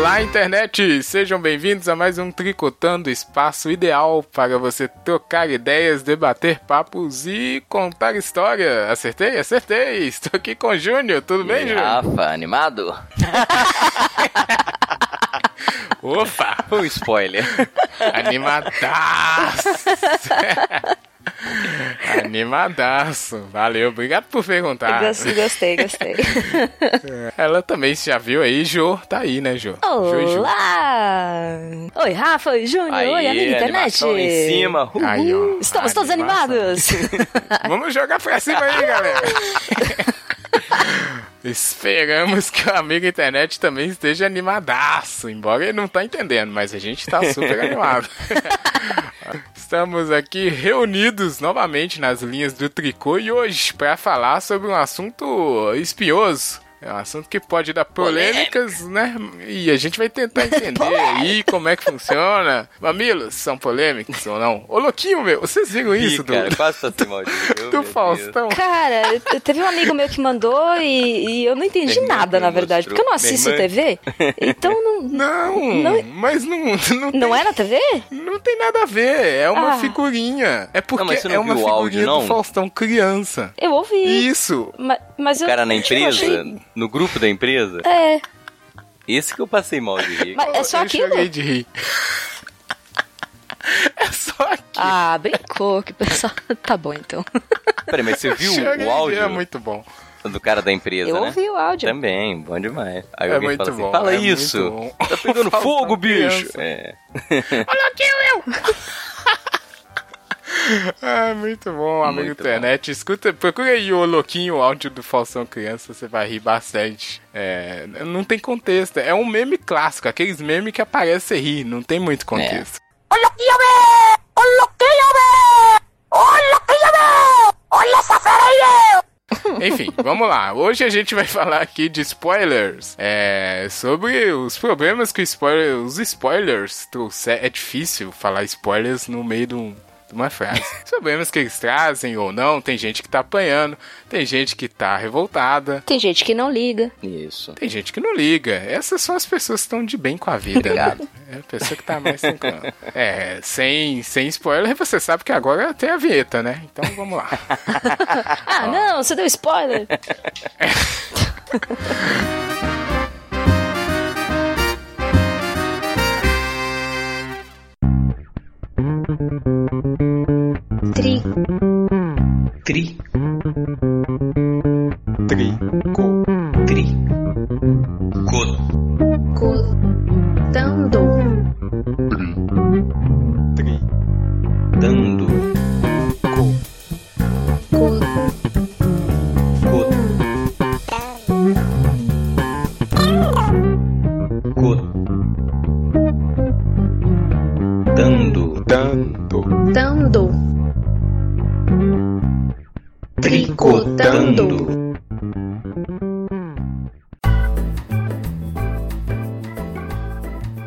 Olá, internet! Sejam bem-vindos a mais um Tricotando Espaço ideal para você trocar ideias, debater papos e contar história. Acertei? Acertei! Estou aqui com o Júnior, tudo bem, Júnior? Rafa, animado? Opa! Um spoiler. Animadaço! Animadaço. Valeu, obrigado por perguntar. Gostei, gostei, gostei. Ela também já viu aí, Jô. Tá aí, né, Jô? Jô e Jô. Olá! Oi, Rafa, oi, Júnior, Aí, oi, amiga internet. em cima. Uhul. Aí, ó. Estamos todos animados. Vamos jogar pra cima aí, galera. Esperamos que o amigo internet também esteja animadaço, embora ele não tá entendendo, mas a gente tá super animado. Estamos aqui reunidos novamente nas linhas do tricô e hoje para falar sobre um assunto espinhoso. É um assunto que pode dar polêmicas, né? E a gente vai tentar entender aí como é que funciona. Mamilos são polêmicos ou não? Ô, louquinho, meu, vocês viram Ih, isso do, cara, quase passei mal de do Faustão? Cara, eu- teve um amigo meu que mandou e, e eu não entendi nada, na verdade, mostrou. porque eu não assisto TV. Então não. Não, Não- mas não, não, Não tem, é na TV? não tem nada a ver. É uma Ah. figurinha. É porque Não, mas você não é uma figurinha áudio, do? Faustão criança. Eu ouvi. Isso. Ma- Mas, O eu. cara na tipo, empresa, achei- no grupo da empresa, É, esse que eu passei mal de rir. mas é só Eu aquilo? chorei de rir. É só aquilo. Ah, brincou, que pessoal. Tá bom então. Peraí, mas você viu o áudio É muito bom. do cara da empresa, Eu né? ouvi o áudio. Também, bom demais. Aí É alguém muito fala assim, bom, fala é isso, tá pegando fogo, bicho. É. Olha aqui, eu! Ah, muito bom, amigo Muito internet. Escuta, procura aí o louquinho, o áudio do Falsão Criança, você vai rir bastante. É, não tem contexto, é um meme clássico, aqueles memes que aparece e ri, não tem muito contexto. Olha aqui, eu Olha aqui, eu Olha aqui, eu Olha essa fera aí, Enfim, vamos lá. Hoje a gente vai falar aqui de spoilers. É, sobre os problemas que o spoiler, os spoilers trouxeram. É difícil falar spoilers no meio de, um- de uma frase. Os problemas que eles trazem ou não. Tem gente que tá apanhando, tem gente que tá revoltada. Tem gente que não liga. Isso. Tem gente que não liga. Essas são as pessoas que estão de bem com a vida, né? É a pessoa que tá mais tranquila. É, sem, sem spoiler, você sabe que agora tem a vinheta, né? Então vamos lá. Ah, não, você deu spoiler. Три. Три. Три. Ко.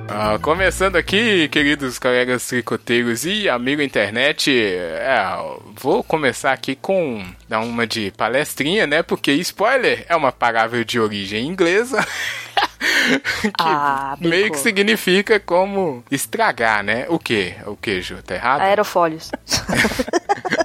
Ah, começando aqui, queridos colegas tricoteiros e amigo internet, é, vou começar aqui com dar uma de palestrinha, né? Porque spoiler é uma palavra de origem inglesa. que Ah, meio que significa como estragar, né? O que? O que, Ju? Tá errado? Aerofólios.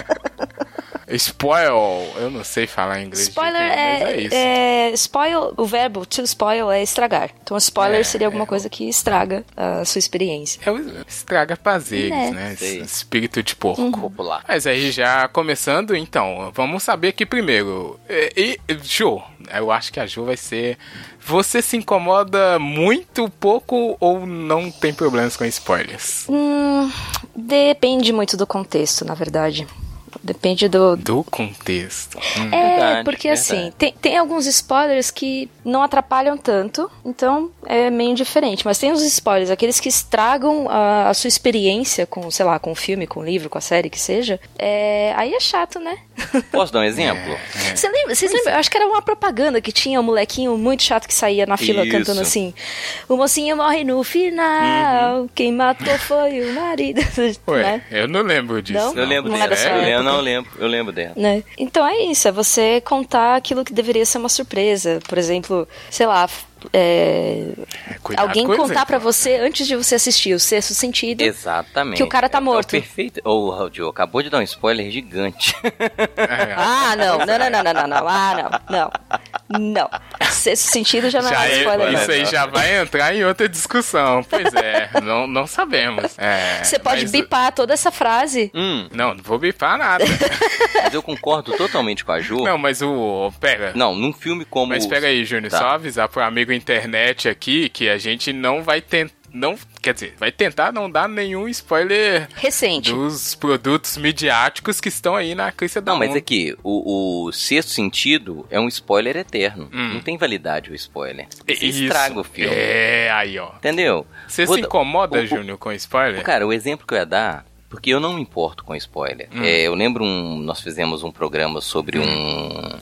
Spoil, eu não sei falar inglês. Spoiler é, é isso. é- Spoil, o verbo to spoil é estragar. Então, spoiler É, seria alguma é. coisa que estraga a sua experiência. É o estraga prazeres, É. né? Esse Sei. espírito de porco. Popular. Mas aí já começando, então, vamos saber aqui primeiro. E, e Jo, eu acho que a Jo vai ser. Você se incomoda muito pouco ou não tem problemas com spoilers? Hum, depende muito do contexto, na verdade. Depende do. Do contexto. Hum. É, Verdade, porque verdade. assim, tem, tem alguns spoilers que não atrapalham tanto, então é meio diferente. Mas tem os spoilers, aqueles que estragam a, a sua experiência com, sei lá, com o filme, com o livro, com a série que seja. É, aí é chato, né? Posso dar um exemplo? É. Você lembra, vocês lembram? Eu acho que era uma propaganda que tinha um molequinho muito chato que saía na fila Isso. cantando assim: O mocinho morre no final, quem matou foi o marido. Ué, né? eu não lembro disso. Não? Eu lembro Não é dela. sua eu não, lembro, eu lembro dela. Né? Então é isso, é você contar aquilo que deveria ser uma surpresa. Por exemplo, sei lá, é, Cuidado alguém contar pra você antes de você assistir o sexto sentido. Exatamente. Que o cara tá É- é o morto. perfeito. Ô, oh, Diogo, acabou de dar um spoiler gigante. É, Ah, não, não, não, não, não, não, não. Ah, não, não. Não. Sexto sentido já não já é é- spoiler. isso aí já vai entrar em outra discussão. Pois é, não, não sabemos. É, Você pode mas- bipar toda essa frase. hum, Não, não vou bipar nada. mas eu concordo totalmente com a Ju. não, mas o. Pera. Não, num filme como. Mas pega aí, Júnior, Tá. só avisar pro amigo internet aqui que a gente não vai tentar. Não, quer dizer, vai tentar não dar nenhum spoiler Recente. dos produtos midiáticos que estão aí na crista da Não, mas aqui, o, o sexto sentido é um spoiler eterno. Hum. Não tem validade o spoiler. Você Isso. estraga o filme. É, aí, ó. Entendeu? Você Vou se incomoda, o- Júnior, com spoiler? Cara, o exemplo que eu ia dar, porque eu não me importo com spoiler. Hum. É, eu lembro um. Nós fizemos um programa sobre um,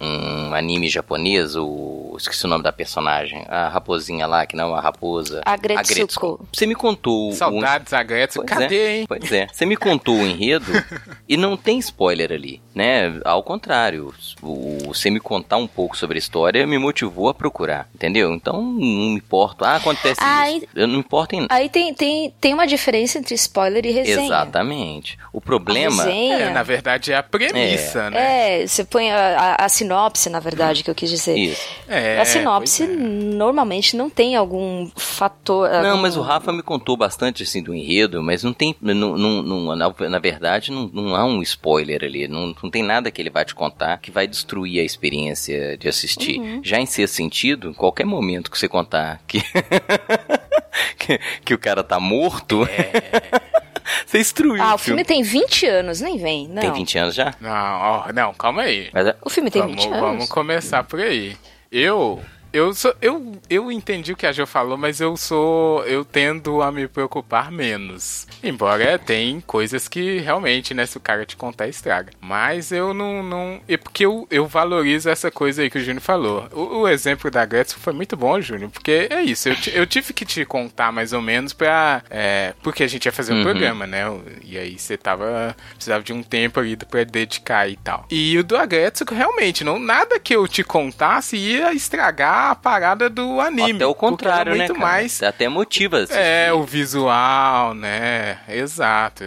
um anime japonês, o. Esqueci o nome da personagem. A raposinha lá, que não é uma raposa. Agretsuko. Você me contou. o- Saudades, Agretsu. Pois Cadê, é, hein? Pois é. Você me contou o enredo e não tem spoiler ali, né? Ao contrário, o, você me contar um pouco sobre a história me motivou a procurar, entendeu? Então não me importo. Ah, acontece Ah, isso. Eu não me importo em Aí tem, tem, tem uma diferença entre spoiler e resenha. Exatamente. O problema. A resenha, É, na verdade é a premissa, né? É, você põe a, a- a sinopse, na verdade, que eu quis dizer. Isso. É, a sinopse é. normalmente não tem algum fator. Não, algum- mas o Rafa me contou bastante assim do enredo, mas não tem. Não, não, não- na, na verdade, não, não há um spoiler ali. Não, não tem nada que ele vai te contar que vai destruir a experiência de assistir. Uhum. Já em ser sentido, em qualquer momento que você contar que, que, que o cara tá morto, você destruiu. Ah, o filme tem 20 anos, nem vem. Não. tem 20 anos já? Não, ó, não, calma aí. Mas é- O filme tem vamos, 20 anos. vamos começar por aí. Eu. Eu, sou, eu, eu entendi o que a Jo falou, mas eu sou. Eu tendo a me preocupar menos. Embora tem coisas que realmente, né, se o cara te contar, estraga. Mas eu não. não é porque eu, eu valorizo essa coisa aí que o Júnior falou. O, o exemplo da Gretchen foi muito bom, Júnior, porque é isso. Eu, eu tive que te contar mais ou menos pra. é, porque a gente ia fazer um Uhum. programa, né? E aí você tava. Precisava de um tempo ali pra dedicar e tal. E o do Agretsuko, realmente, não, nada que eu te contasse ia estragar a parada do anime. Até o contrário, né? muito cara? mais Até motiva. é, o visual, né? Exato.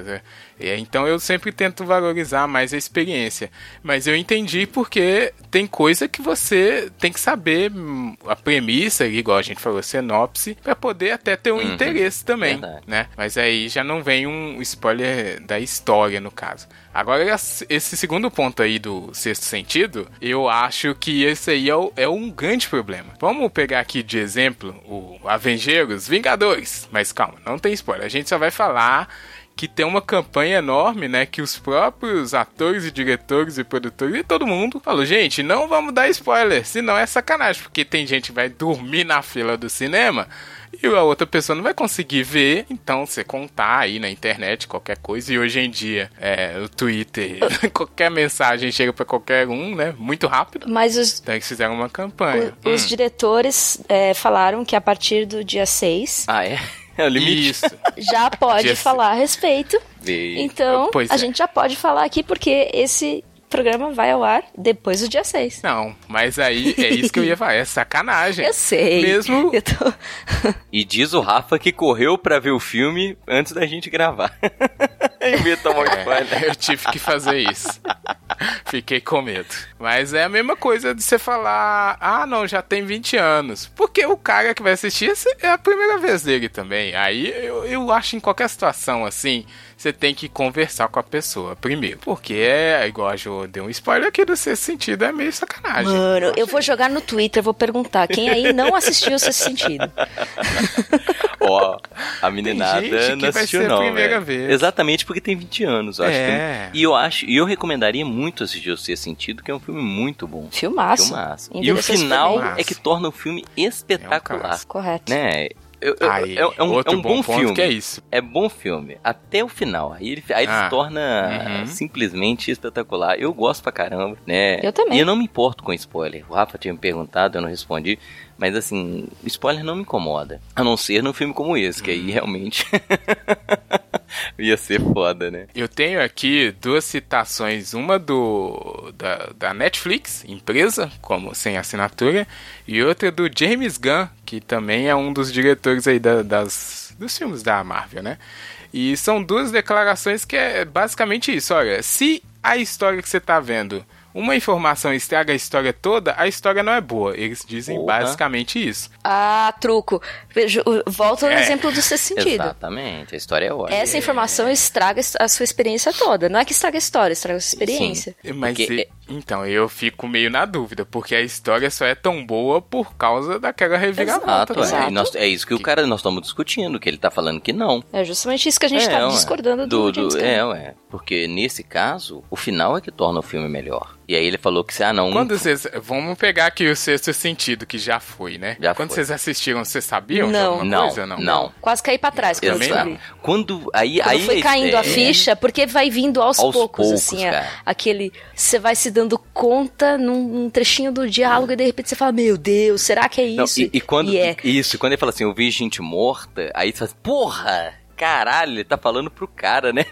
É, Então eu sempre tento valorizar mais a experiência. Mas eu entendi porque tem coisa que você tem que saber hum, a premissa, igual a gente falou, sinopse, pra poder até ter um Uhum. interesse também, Verdade. né? Mas aí já não vem um spoiler da história, no caso. Agora, esse segundo ponto aí do sexto sentido, eu acho que esse aí é, o- é um grande problema. Vamos pegar aqui de exemplo o Avengers Vingadores. Mas calma, não tem spoiler. A gente só vai falar que tem uma campanha enorme, né? Que os próprios atores e diretores e produtores e todo mundo falou: gente, não vamos dar spoiler, senão é sacanagem, porque tem gente que vai dormir na fila do cinema e a outra pessoa não vai conseguir ver. Então, você contar aí na internet qualquer coisa, e hoje em dia, é, o Twitter, qualquer mensagem chega pra qualquer um, né? Muito rápido. Mas os, Então, eles fizeram uma campanha. o- os Hum, diretores é, falaram que a partir do dia 6 Ah, é? É o limite. Isso. já pode falar a respeito. Veio. Então, Pois a é. gente já pode falar aqui porque esse programa vai ao ar depois do dia 6. Não, mas aí é isso que eu ia falar. É sacanagem. Eu sei. Mesmo- Eu tô... E diz o Rafa que correu pra ver o filme antes da gente gravar. spoiler. É, eu tive que fazer isso. Fiquei com medo. Mas é a mesma coisa de você falar: ah, não, já tem 20 anos. Porque o cara que vai assistir é a primeira vez dele também. Aí eu, eu acho em qualquer situação assim, você tem que conversar com a pessoa primeiro. Porque é igual a Jo deu um spoiler aqui do sexto sentido, é meio sacanagem. Mano, eu vou jogar no Twitter, vou perguntar quem aí não assistiu esse sentido. Ó, a meninada Tem gente que não vai assistiu a não, primeira vez. Exatamente porque tem 20 anos. eu acho É. que- E eu acho, e eu recomendaria muito assistir o Sexto Sentido, que é um filme muito bom. Filmaço. Filmaço. E o final é que torna o filme espetacular. clássico. Correto. né? Eu- Aí, é, é um, outro é um bom, ponto filme. que é isso. É bom filme. Até o final. Aí ele, aí ele Ah, se torna uhum. simplesmente espetacular. Eu gosto pra caramba, né? Eu também. E eu não me importo com spoiler. O Rafa tinha me perguntado, eu não respondi. Mas assim, spoiler não me incomoda. A não ser num filme como esse, que aí realmente. Ia ser foda, né? Eu tenho aqui duas citações, uma do da, da Netflix, empresa, como sem assinatura, e outra do James Gunn, que também é um dos diretores aí da- das, dos filmes da Marvel, né? E são duas declarações que é basicamente isso, olha, se a história que você tá vendo, uma informação estraga a história toda, a história não é boa. Eles dizem Porra. basicamente isso. Ah, truco. Volta ao É. exemplo do sexto sentido. Exatamente, a história é ótima. Essa informação estraga a sua experiência toda. Não é que estraga a história, estraga a sua experiência. Mas Porque e- então, eu fico meio na dúvida, porque a história só é tão boa por causa daquela reviravolta. Exato, né? é. Nós- é isso que o cara nós estamos discutindo, que ele tá falando que não. É justamente isso que a gente é, tá ué. discordando do, James Gunn. É, ué. Porque nesse caso, o final é que torna o filme melhor. E aí ele falou que, ah, não. Quando vocês. Vamos pegar aqui o sexto sentido, que já foi, né? Já Quando foi. vocês assistiram, vocês sabiam de Não. alguma Não, coisa? Não. não. Quase caí pra trás quando eu. Quando. Aí, Quando aí foi caindo a é, ficha, porque vai vindo aos, Aos poucos, poucos, assim, é, cara. aquele. Você vai se dando conta num, num trechinho do diálogo e de repente você fala: Meu Deus, será que é Não, isso? e, e quando. E é. Isso, e quando ele fala assim, eu vi gente morta, aí você fala, porra! Caralho, ele tá falando pro cara, né?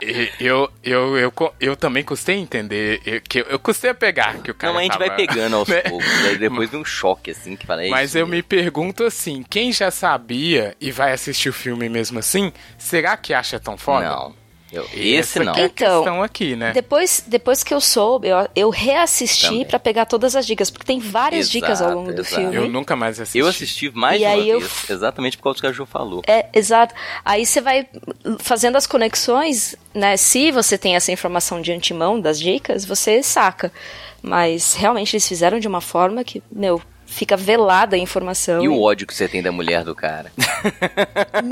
E- Eu, eu, eu, eu também custei a entender. Eu, que eu, eu custei a pegar que o cara. Não, a gente vai tava- pegando aos né? poucos. Aí depois de um choque, assim, que fala. é Mas isso eu me pergunto assim: quem já sabia e vai assistir o filme mesmo assim, será que acha tão foda? Não. Eu- E esse essa não. é a Então, questão aqui, né? Depois, depois que eu soube, eu, eu reassisti Também. pra pegar todas as dicas, porque tem várias Exato, dicas ao longo do exato. filme. Eu nunca mais assisti. Eu assisti mais E de uma aí eu vez, f- exatamente por causa do que a Ju falou. É, exato. Aí você vai fazendo as conexões, né? Se você tem essa informação de antemão das dicas, você saca. Mas realmente eles fizeram de uma forma que, meu, fica velada a informação. E o ódio que você tem da mulher do cara.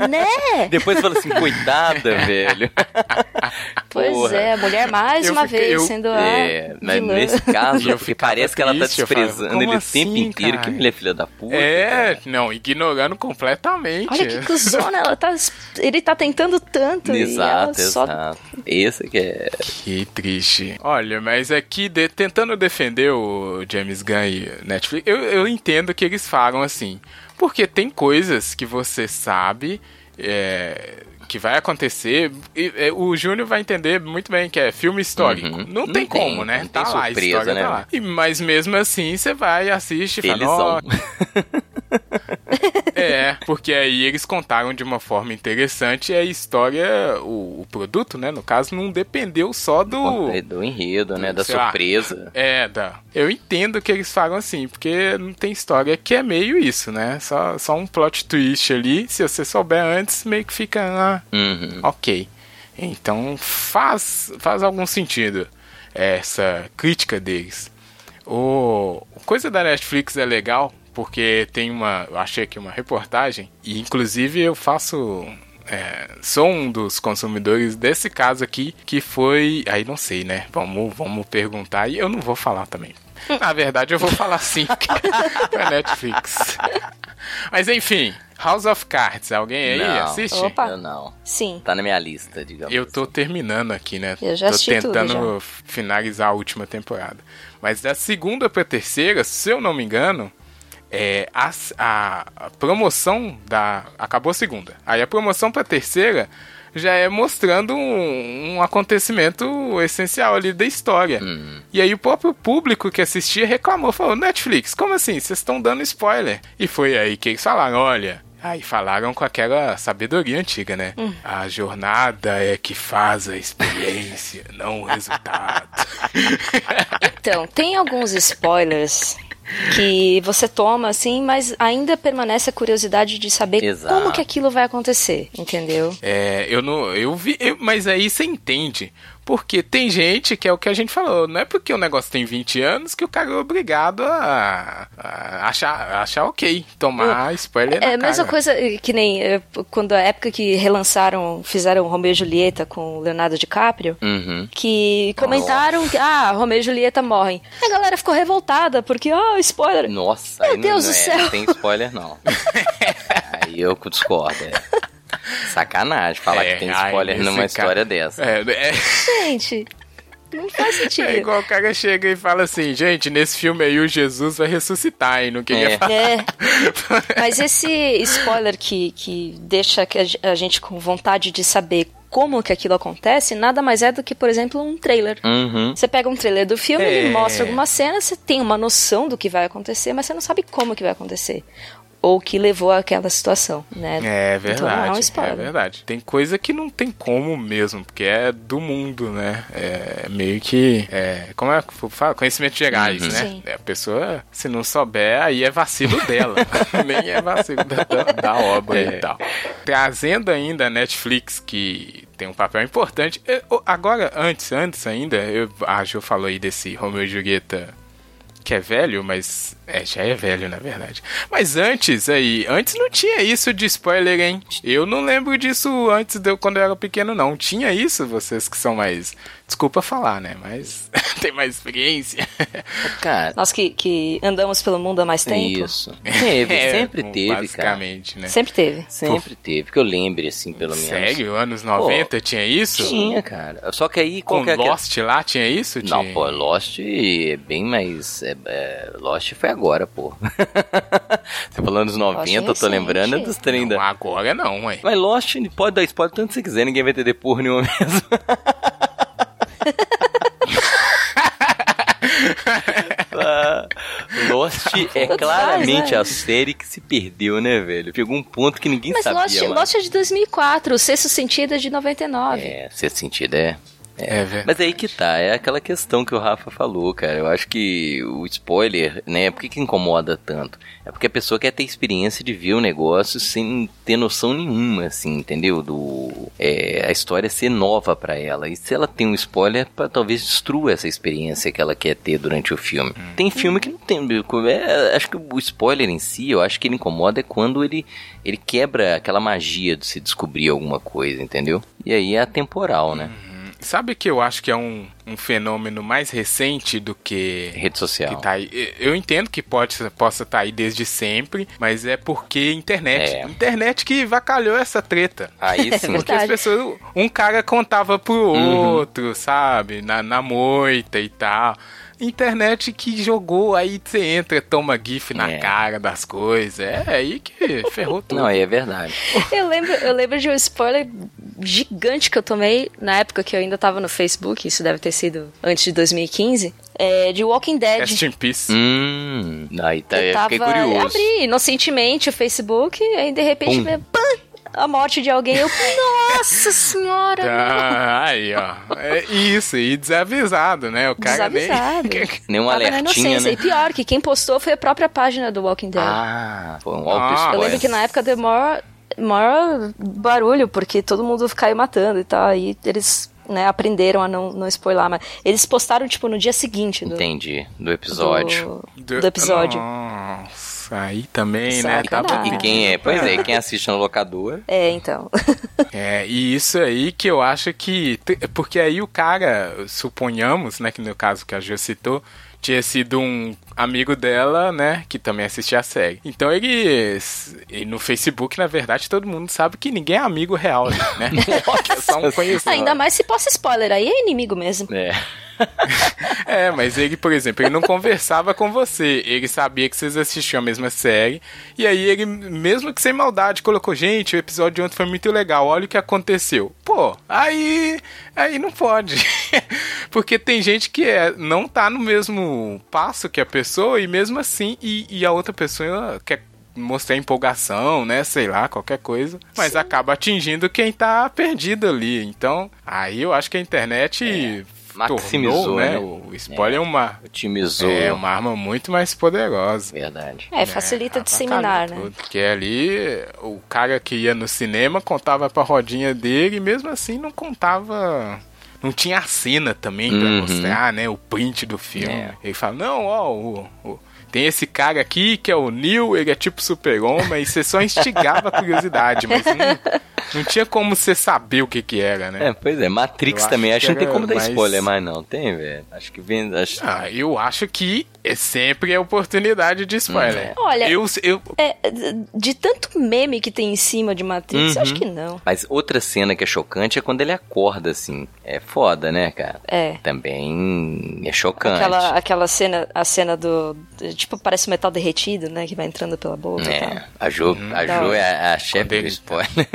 Né? Depois fala assim, coitada, velho. Pois Porra. é, a mulher mais Eu uma fiquei- vez eu- sendo a É, mas vilã. nesse caso, eu porque parece que ela tá falava, desprezando como ele o assim, tempo inteiro. cara? Que mulher filha da puta. É, cara. não, ignorando completamente. Olha que cuzona, ela tá, ele tá tentando tanto e ela Exato, só... exato. Esse que é. Que triste. Olha, mas aqui, de- tentando defender o James Gunn e o Netflix, eu, eu entendo que eles falam assim. Porque tem coisas que você sabe é, que vai acontecer. E, é, o Júnior vai entender muito bem que é filme histórico. Uhum. Não, Não tem como, né? não tá tem lá, a surpresa, história né? tá lá. E, mas mesmo assim, você vai, assiste e fala. "Ó, É, porque aí eles contaram de uma forma interessante a história, o, o produto, né, no caso, não dependeu só do... do enredo, né? Da sei lá. surpresa. É, da. Eu entendo que eles falam assim, porque não tem história que é meio isso, né? Só, só um plot twist ali. Se você souber antes, meio que fica. Ah, Uhum. ok. Então faz, faz algum sentido essa crítica deles. O coisa da Netflix é legal porque tem uma, eu achei aqui uma reportagem e inclusive eu faço é, sou um dos consumidores desse caso aqui que foi, aí não sei, né? Vamos, vamos perguntar e eu não vou falar também. Na verdade eu vou falar sim, porque é Netflix. Mas enfim, House of Cards, alguém aí Não. assiste? Opa. Eu não. Sim. Tá na minha lista, digamos. Eu tô terminando aqui, né? Eu já tô tentando finalizar a última temporada. Mas da segunda pra terceira, se eu não me engano, é, a, a- promoção da. Acabou a segunda. Aí a promoção pra terceira já é mostrando um, um acontecimento essencial ali da história. Hum. E aí o próprio público que assistia reclamou, falou, Netflix, como assim? Vocês estão dando spoiler. E foi aí que eles falaram, olha. Aí falaram com aquela sabedoria antiga, né? A jornada é que faz a experiência, não o resultado. Então, tem alguns spoilers que você toma assim, mas ainda permanece a curiosidade de saber Exato. como que aquilo vai acontecer, entendeu? É, eu não. Eu vi. eu- mas aí você entende. Porque tem gente que é o que a gente falou, não é porque o negócio tem 20 anos que o cara é obrigado a, a achar, achar ok, tomar spoiler É a mesma cara. coisa que nem eh, quando a época que relançaram, fizeram Romeu e Julieta com o Leonardo DiCaprio. Uhum. Que comentaram que, ah, Romeu e Julieta morrem. A galera ficou revoltada, porque, ah, spoiler. Nossa, Meu Deus não, do é, céu. não tem spoiler, não. aí eu discordo. É. Sacanagem falar É, que tem ai, spoiler nesse numa cara- história dessa. É, é, Gente, Não faz sentido. É igual o cara chega e fala assim, gente, nesse filme aí o Jesus vai ressuscitar e não queria É. falar. É. Mas esse spoiler que, que deixa que a ge- a gente com vontade de saber como que aquilo acontece, nada mais é do que, por exemplo, um trailer. Uhum. Você pega um trailer do filme, É. ele mostra alguma cena, você tem uma noção do que vai acontecer, mas você não sabe como que vai acontecer. Ou o que levou àquela situação, né? É Então não é um verdade, é spoiler. verdade. Tem coisa que não tem como mesmo, porque é do mundo, né? É meio que. É, como é que fala? Conhecimentos gerais, Uhum. né? Sim. É, a pessoa, se não souber, aí é vacilo dela. Nem é vacilo da, da- da obra É. e tal. Trazendo ainda a Netflix, que tem um papel importante. Eu- agora, antes, antes ainda, eu, a Jo falou aí desse Romeo e Julieta que é velho, mas é, já é velho na verdade. Mas antes aí, antes não tinha isso de spoiler, hein? Eu não lembro disso antes de eu, quando eu era pequeno não. Tinha isso, vocês que são mais, desculpa falar, né, mas tem mais experiência. Cara, Nós que, que andamos pelo mundo há mais tempo. isso. Teve, É, sempre teve, cara. basicamente, né? Sempre teve. Sempre teve, que eu lembre, assim, pelo menos. Sério, anos 90 tinha isso? Tinha, cara. Só que aí, Com qual que é a que- Lost lá tinha isso? Não, Tinha? pô, Lost é bem mais. é, é, Lost foi agora, pô. Você falando dos 90, eu tô lembrando dos trem Não, da. agora não, ué. Mas Lost pode dar spoiler tanto que você quiser, ninguém vai entender porra nenhuma mesmo. Ah, Lost é claramente faz, né? a série que se perdeu, né, velho? Pegou um ponto que ninguém Mas sabia. Lost, mais. Lost é de 2004, o Sexto Sentido é de 99. É, sexto sentido é. É, velho. Mas aí que tá, é aquela questão que o Rafa falou, cara. Eu acho que o spoiler, né? Por que, que incomoda tanto? É porque a pessoa quer ter experiência de ver o negócio sem ter noção nenhuma, assim, entendeu? Do é, a história ser nova pra ela. E se ela tem um spoiler, pra, talvez destrua essa experiência que ela quer ter durante o filme. Tem filme que não tem. é, acho que o spoiler em si, eu acho que ele incomoda é quando ele, ele quebra aquela magia de se descobrir alguma coisa, entendeu? E aí é atemporal, né? Sabe que eu acho que é um, um fenômeno mais recente do que Rede social. que tá aí. Eu entendo que pode, possa estar aí desde sempre, mas é porque internet. É. Internet que vacalhou essa treta. Aí sim. Porque as pessoas. Um cara contava pro outro, sabe? Na, na moita e tal. Internet que jogou, aí você entra, toma GIF na É. cara das coisas. É aí que ferrou tudo. Não, é verdade. Eu lembro, eu lembro de um spoiler gigante que eu tomei na época que eu ainda tava no Facebook, isso deve ter sido antes de 2015, é, de Walking Dead. Rest in Peace. Hum, aí tá, eu eu tava, fiquei curioso. abri inocentemente o Facebook, aí de repente, Pum. pã, a morte de alguém. Eu, nossa senhora! Tá, aí, ó. É isso, e desavisado, né? O cara Desavisado. nem. Nem um alertinha, né? E pior, que quem postou foi a própria página do Walking Dead. Ah, foi um Ah, alto eu lembro que na época deu maior, barulho, porque todo mundo caiu matando e tal. Aí eles né, aprenderam a não, não spoiler. Mas eles postaram, tipo, no dia seguinte do, Entendi, do episódio. do, do episódio. Nossa, aí também, né? Sacanagem. Tava E quem é? Pois é, quem assiste no locador. É, então. É, e isso aí que eu acho que. Porque aí o cara, suponhamos, né, que no caso que a Gil citou, tinha sido um amigo dela, né, que também assistia a série. Então ele. E no Facebook, na verdade, todo mundo sabe que ninguém é amigo real, né? É só um conhecido. Ainda mais se possa spoiler, aí é inimigo mesmo. É. É, mas ele, por exemplo, ele não conversava com você. Ele sabia que vocês assistiam a mesma série. E aí ele, mesmo que sem maldade, colocou, gente, o episódio de ontem foi muito legal, olha o que aconteceu. Pô, aí. Aí não pode. Porque tem gente que é, não tá no mesmo passo que a pessoa, e mesmo assim, e, e a outra pessoa quer mostrar empolgação, né? Sei lá, qualquer coisa. Mas acaba atingindo quem tá perdido ali. Então, aí eu acho que a internet. Maximizou, tornou, né? né? O spoiler é, uma, Otimizou. é uma arma muito mais poderosa. Verdade. É, facilita É, disseminar, né? tudo. Porque ali o cara que ia no cinema contava pra rodinha dele e mesmo assim não contava. Não tinha a cena também pra Uhum. mostrar, né? O print do filme. É. Ele fala, não, ó, o, o- tem esse cara aqui que é o Neil, ele é tipo super-homem, e você só instigava a curiosidade, mas não, Não tinha como você saber o que que era, né? É, pois é, Matrix Eu também. acho Acho que não tem que como dar mais- spoiler mais, não. Tem, velho. Acho que vem. Acho... Ah, eu acho que é sempre a oportunidade de spoiler. Olha- eu, eu, É, de tanto meme que tem em cima de Matrix, Uhum. acho que não. Mas outra cena que é chocante é quando ele acorda, assim. É foda, né, cara? É. Também é chocante. Aquela, aquela cena, a cena do, do- Tipo, parece metal derretido, né? Que vai entrando pela boca e tal. É, a Jo, a Da jo hora. é a, a chefe do spoiler.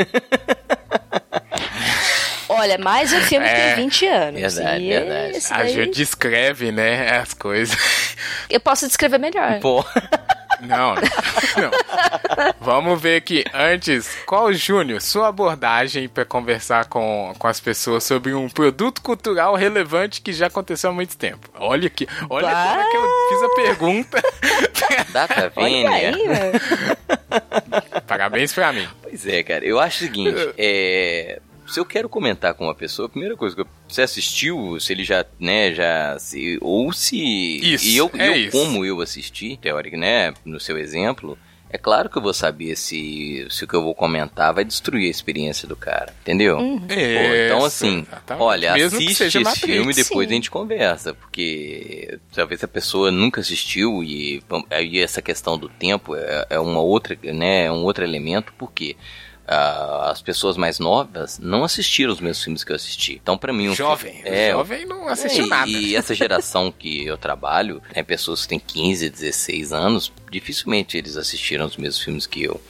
Olha, mais um filme que É, tem 20 anos. verdade, e verdade. a Ju descreve, né, as coisas. Eu posso descrever melhor. Pô, Não, não. Vamos ver aqui. Antes, qual, Júnior, sua abordagem para conversar com, com as pessoas sobre um produto cultural relevante que já aconteceu há muito tempo? Olha aqui, olha Bah. como é que eu fiz a pergunta. data Olha vênia. aí, velho. Parabéns pra mim. Pois é, cara. Eu acho o seguinte, é... Se eu quero comentar com uma pessoa, a primeira coisa que eu, você assistiu, se ele já, né, já se ou se Isso, e eu, é eu isso. como eu assisti, teórico, né, no seu exemplo, é claro que eu vou saber se, se o que eu vou comentar vai destruir a experiência do cara, entendeu? Uhum. Pô, então assim, exatamente. olha, Mesmo assiste esse Matrix. filme e depois Sim. a gente conversa, porque talvez a pessoa nunca assistiu e aí essa questão do tempo é, é uma outra, né, é um outro elemento, porque as pessoas mais novas não assistiram os mesmos filmes que eu assisti. Então, pra mim, um Jovem. filme- é, jovem não assistiu e, nada. E essa geração que eu trabalho, né, pessoas que têm 15, 16 anos, dificilmente eles assistiram os mesmos filmes que eu.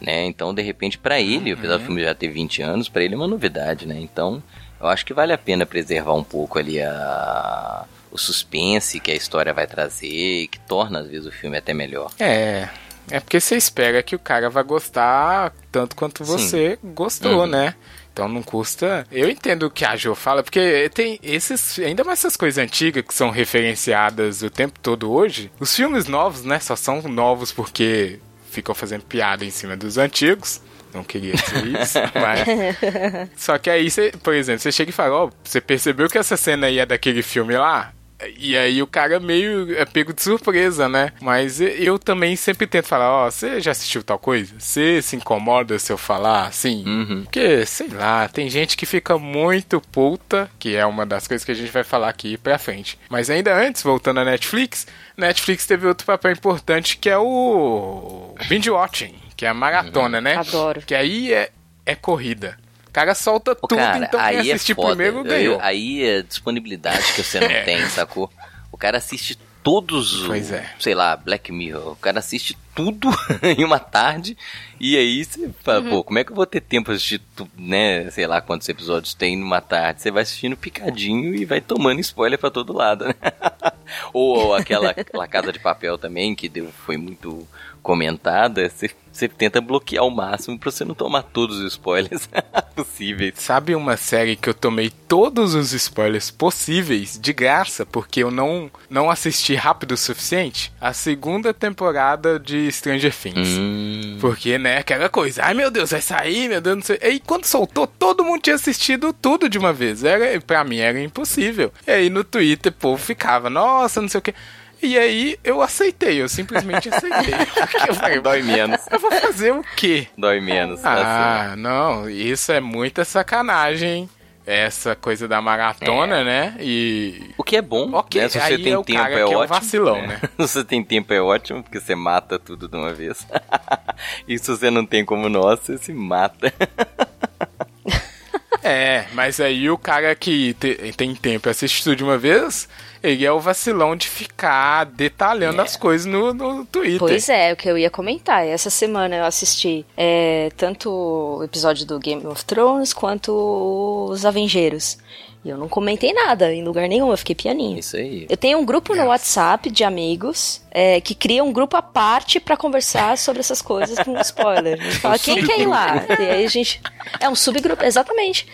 Né? Então, de repente, pra ele, apesar Uhum. do filme já ter 20 anos, pra ele é uma novidade, né? Então, eu acho que vale a pena preservar um pouco ali a o suspense que a história vai trazer e que torna às vezes o filme até melhor. É. É porque você espera que o cara vai gostar tanto quanto Sim. você gostou, Uhum. né? Então não custa. Eu entendo o que a Jo fala, porque tem esses. Ainda mais essas coisas antigas que são referenciadas o tempo todo hoje. Os filmes novos, né? Só são novos porque ficam fazendo piada em cima dos antigos. Não queria dizer isso, mas. Só que aí você, por exemplo, você chega e fala, ó, você percebeu que essa cena aí é daquele filme lá? E aí o cara meio é pego de surpresa, né? Mas eu também sempre tento falar, ó, você já assistiu tal coisa? Você se incomoda se eu falar assim? Uhum. Porque, sei lá, tem gente que fica muito puta, que é uma das coisas que a gente vai falar aqui pra frente. Mas ainda antes, voltando à Netflix, Netflix teve outro papel importante que é o binge watching, que é a maratona, né? Adoro. Que aí é, é corrida. O cara solta Pô, tudo, cara, então quem aí é assistir foda. primeiro ganhou. Aí, aí é disponibilidade que você não É. tem, sacou? O cara assiste todos, Pois o, é. sei lá, Black Mirror. O cara assiste tudo em uma tarde e aí você fala, Uhum. pô, como é que eu vou ter tempo pra assistir, né, sei lá quantos episódios tem numa tarde? Você vai assistindo picadinho e vai tomando spoiler pra todo lado, né? Ou aquela, aquela Casa de Papel também, que deu, foi muito comentada, você, você tenta bloquear o máximo pra você não tomar todos os spoilers possíveis. Sabe uma série que eu tomei todos os spoilers possíveis de graça porque eu não, não assisti rápido o suficiente? A segunda temporada de Stranger Things. Hum. Porque, né, aquela coisa, ai meu Deus, vai sair, meu Deus, não sei. E quando soltou, todo mundo tinha assistido tudo de uma vez. Era, pra mim era impossível. E aí no Twitter, o povo ficava, nossa, não sei o que. E aí eu aceitei, eu simplesmente aceitei. Eu falei, Dói menos. eu vou fazer o quê? Dói menos. assim. Ah, não, isso é muita sacanagem. Essa coisa da maratona, né? E. O que é bom, Ok, né? Se você aí tem é o tempo cara é que é ótimo. vacilão, né? Se você tem tempo é ótimo, porque você mata tudo de uma vez. e se você não tem como nós, você se mata. É, mas aí o cara que te- tem tempo e assiste tudo de uma vez, ele é o vacilão de ficar detalhando as coisas no, no Twitter. Pois é, o que eu ia comentar. Essa semana eu assisti é, tanto o episódio do Game of Thrones quanto os Avengeiros. E eu não comentei nada em lugar nenhum, eu fiquei pianinho. Isso aí. Eu tenho um grupo no WhatsApp de amigos é, que cria um grupo à parte pra conversar sobre essas coisas com spoiler. A gente fala, quem quer ir lá? E aí a gente. É um subgrupo, exatamente.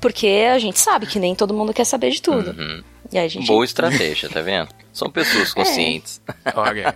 Porque a gente sabe que nem todo mundo quer saber de tudo. A gente. Boa estratégia, tá vendo? São pessoas conscientes. Olha,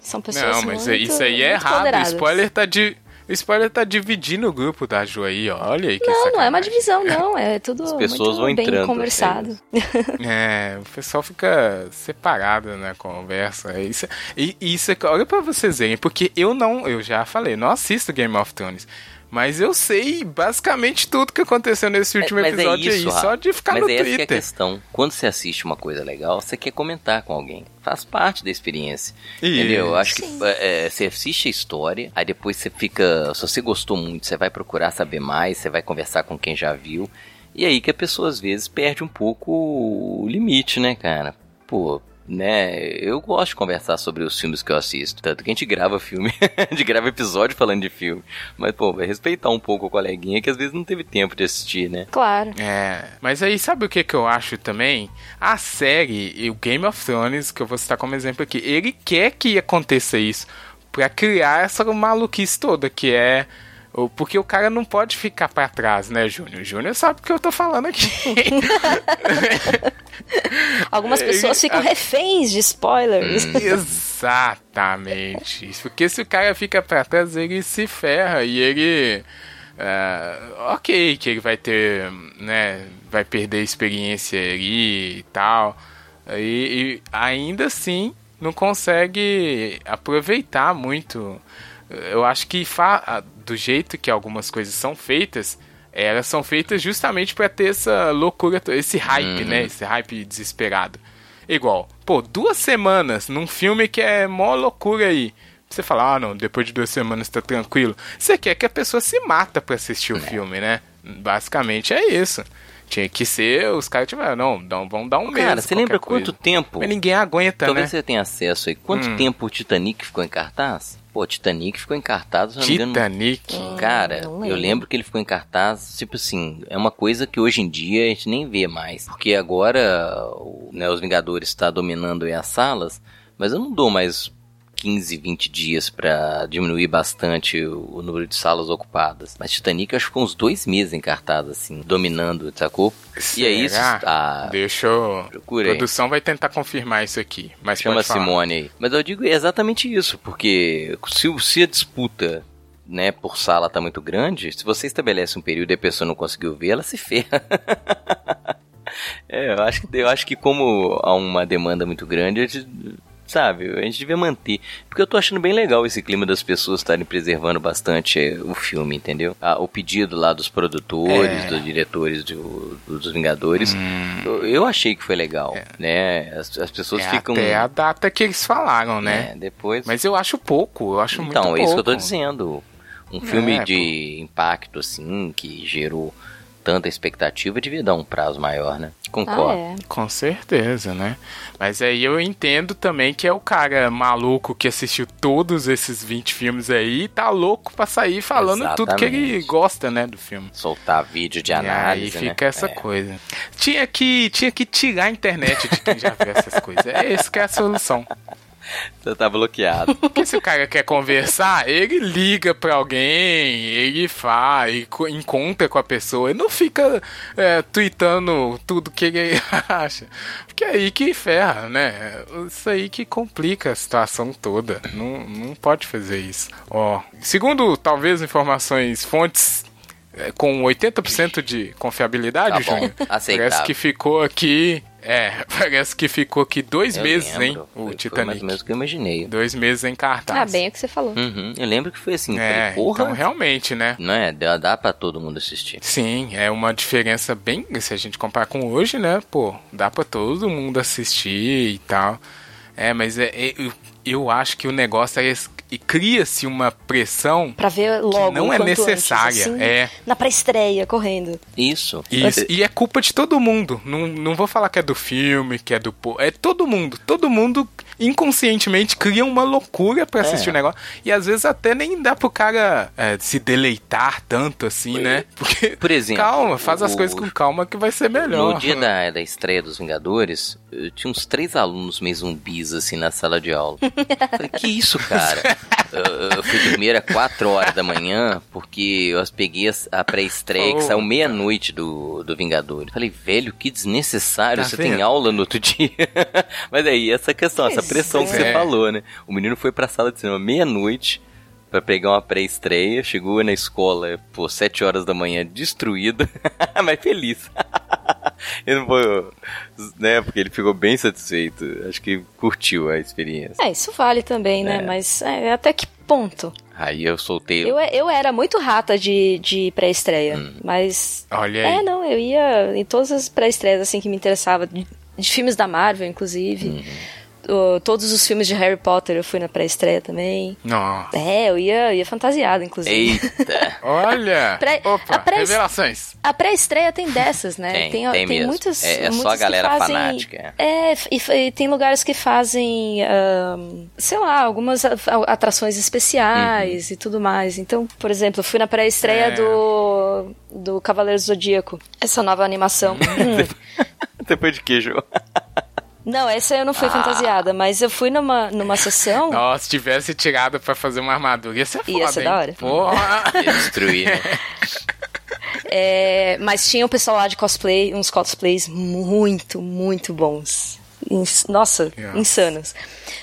São pessoas. não, mas muito- isso aí é errado. ponderadas. Spoiler tá de. O spoiler tá dividindo o grupo da Ju aí, ó. Olha aí que Não, não é uma sacanagem. divisão, não. É tudo As pessoas muito vão bem entrando, conversado. É, o pessoal fica separado na conversa. Isso, e e isso é, olha pra vocês verem, porque eu não, eu já falei, não assisto Game of Thrones. Mas eu sei basicamente tudo que aconteceu nesse último Mas é episódio isso, aí, Rafa. só de ficar Mas no essa que é a Twitter. questão. Quando você assiste uma coisa legal, você quer comentar com alguém. Faz parte da experiência. Entendeu? Eu acho que Sim. é, você assiste a história, aí depois você fica. Se você gostou muito, você vai procurar saber mais, você vai conversar com quem já viu. E aí que a pessoa às vezes perde um pouco o limite, né, cara? Pô. Né, eu gosto de conversar sobre os filmes que eu assisto. Tanto que a gente grava filme, a gente grava episódio falando de filme. Mas, pô, vai respeitar um pouco o coleguinha que às vezes não teve tempo de assistir, né? Claro. É, mas aí sabe o que que eu acho também? A série, e o Game of Thrones, que eu vou citar como exemplo aqui, ele quer que aconteça isso pra criar essa maluquice toda, que é porque o cara não pode ficar pra trás, né, Júnior? O Júnior sabe o que eu tô falando aqui. Algumas pessoas ficam a- reféns de spoilers. Exatamente. Porque se o cara fica pra trás, ele se ferra e ele. ah, ok, que ele vai ter. né? Vai perder experiência ali e tal. E, e ainda assim não consegue aproveitar muito. Eu acho que fa- do jeito que algumas coisas são feitas, elas são feitas justamente pra ter essa loucura, esse hype, né? Esse hype desesperado. Igual, pô, duas semanas num filme que é mó loucura aí. Você fala, ah, não, depois de duas semanas tá tranquilo. Você quer que a pessoa se mata pra assistir o filme, né? Basicamente é isso. Tinha que ser, os caras tiveram, não, não, vamos dar um mês. Cara, você lembra coisa. quanto tempo? Mas ninguém aguenta, Talvez né? você tenha acesso aí. Quanto Hum. tempo o Titanic ficou em cartaz? Pô, Titanic ficou em cartaz, se não me engano. Titanic. Cara, Não eu lembro. lembro que ele ficou em cartaz, tipo assim, é uma coisa que hoje em dia a gente nem vê mais. Porque agora o- né, os Vingadores está dominando aí as salas, mas eu não dou mais 15, 20 dias pra diminuir bastante o, o número de salas ocupadas. Mas Titanic acho que ficou uns dois meses em cartaz, assim, dominando, sacou? E é isso. Será? Ah, Deixa eu. A produção vai tentar confirmar isso aqui. Mas Chama. Simone aí. Mas eu digo exatamente isso, porque se, se a disputa né, por sala tá muito grande, se você estabelece um período e a pessoa não conseguiu ver, ela se ferra. é, eu acho, que, eu acho que como há uma demanda muito grande, a gente, sabe, a gente devia manter. Porque eu tô achando bem legal esse clima das pessoas estarem preservando bastante eh, o filme, entendeu? Ah, o pedido lá dos produtores, É. dos diretores do- dos Vingadores, Hum. eu, eu achei que foi legal, né? As, as pessoas É ficam... até a data que eles falaram, né? né, Depois... Mas eu acho pouco, eu acho muito Então, pouco. é isso que eu tô dizendo. Um filme É, de impacto, assim, que gerou tanta expectativa, devia dar um prazo maior, né? Ah, Concordo. é. Com certeza, né? Mas aí eu entendo também que é o cara maluco que assistiu todos esses 20 filmes aí e tá louco pra sair falando tudo que ele Exatamente. gosta, né, do filme. Soltar vídeo de E análise, aí fica né? essa É. coisa. Tinha que, tinha que tirar a internet de quem já viu essas coisas. É essa que é a solução. Você tá bloqueado. Porque se o cara quer conversar, ele liga pra alguém, ele faz, ele co- encontra com a pessoa, ele não fica é, tweetando tudo que ele acha. Porque é aí que ferra, né? Isso aí que complica a situação toda. Não, não pode fazer isso. Ó, segundo, talvez, informações, fontes é, com 80% de confiabilidade, Tá Júnior, parece que ficou aqui... É, parece que ficou aqui dois Eu meses, lembro. hein? Foi- O Foi mais Titanic. ou menos o que eu imaginei. Dois meses em cartaz. Ah, bem o que você falou. Uhum, Eu lembro que foi assim, É, falei, porra, então realmente, né? não é? Dá, dá pra todo mundo assistir. Sim, é uma diferença bem. Se a gente comparar com hoje, né? Pô, dá pra todo mundo assistir e tal. É, mas é, é- eu, eu acho que o negócio é. E cria-se uma pressão. Pra ver logo. não é quanto antes, necessária, assim, é. Na pré-estreia, correndo. Isso. Isso, e é culpa de todo mundo. Não, não vou falar que é do filme, que é do. po- É todo mundo. Todo mundo inconscientemente cria uma loucura pra assistir É. o negócio. E às vezes até nem dá pro cara é, se deleitar tanto assim, né? Porque. Por exemplo, Calma, faz as o- coisas com calma que vai ser melhor. No dia da, da estreia dos Vingadores, eu tinha uns três alunos meio zumbis, assim, na sala de aula. Falei, que isso, cara? eu, eu fui dormir às 4 horas da manhã, porque eu peguei as- a pré-estreia que Oh, saiu meia-noite do, do Vingadores. Falei, velho, que desnecessário, Tá você vendo? tem aula no outro dia. Mas aí, essa questão, essa pressão que Pois você é. falou, né? O menino foi pra sala de cinema meia-noite, pra pegar uma pré-estreia, chegou na escola, pô, 7 horas da manhã, destruída, mas feliz. Ele não foi, né, porque ele ficou bem satisfeito. Acho que curtiu a experiência. É, isso vale também, né? É. Mas é, até que ponto? Aí eu soltei. Eu, eu era muito rata de, de pré-estreia, Hum. mas. Olha É, aí. não, eu ia em todas as pré-estreias assim que me interessava, de, de filmes da Marvel, inclusive. Uhum. Todos os filmes de Harry Potter eu fui na pré-estreia também. Nossa. É, eu ia, ia fantasiado, inclusive. Eita! Olha! Pré- Opa, a pré- revelações. A pré-estreia tem dessas, né? Tem, tem, tem mesmo. muitas. É- é só a galera fazem, fanática. É, e, e tem lugares que fazem, sei lá, algumas atrações especiais Uhum. e tudo mais. Então, por exemplo, eu fui na pré-estreia É. do, do Cavaleiro Zodíaco, essa nova animação. Depois de queijo. Não, essa eu não Ah. fui fantasiada, mas eu fui numa, numa sessão. Nossa, se tivesse tirado pra fazer uma armadura, ia ser foda, Ia ser hein? da hora. Porra! Ia destruir, né? É, mas tinha um pessoal lá de cosplay, uns cosplays muito, muito bons. Ins- Nossa, Yeah. insanos.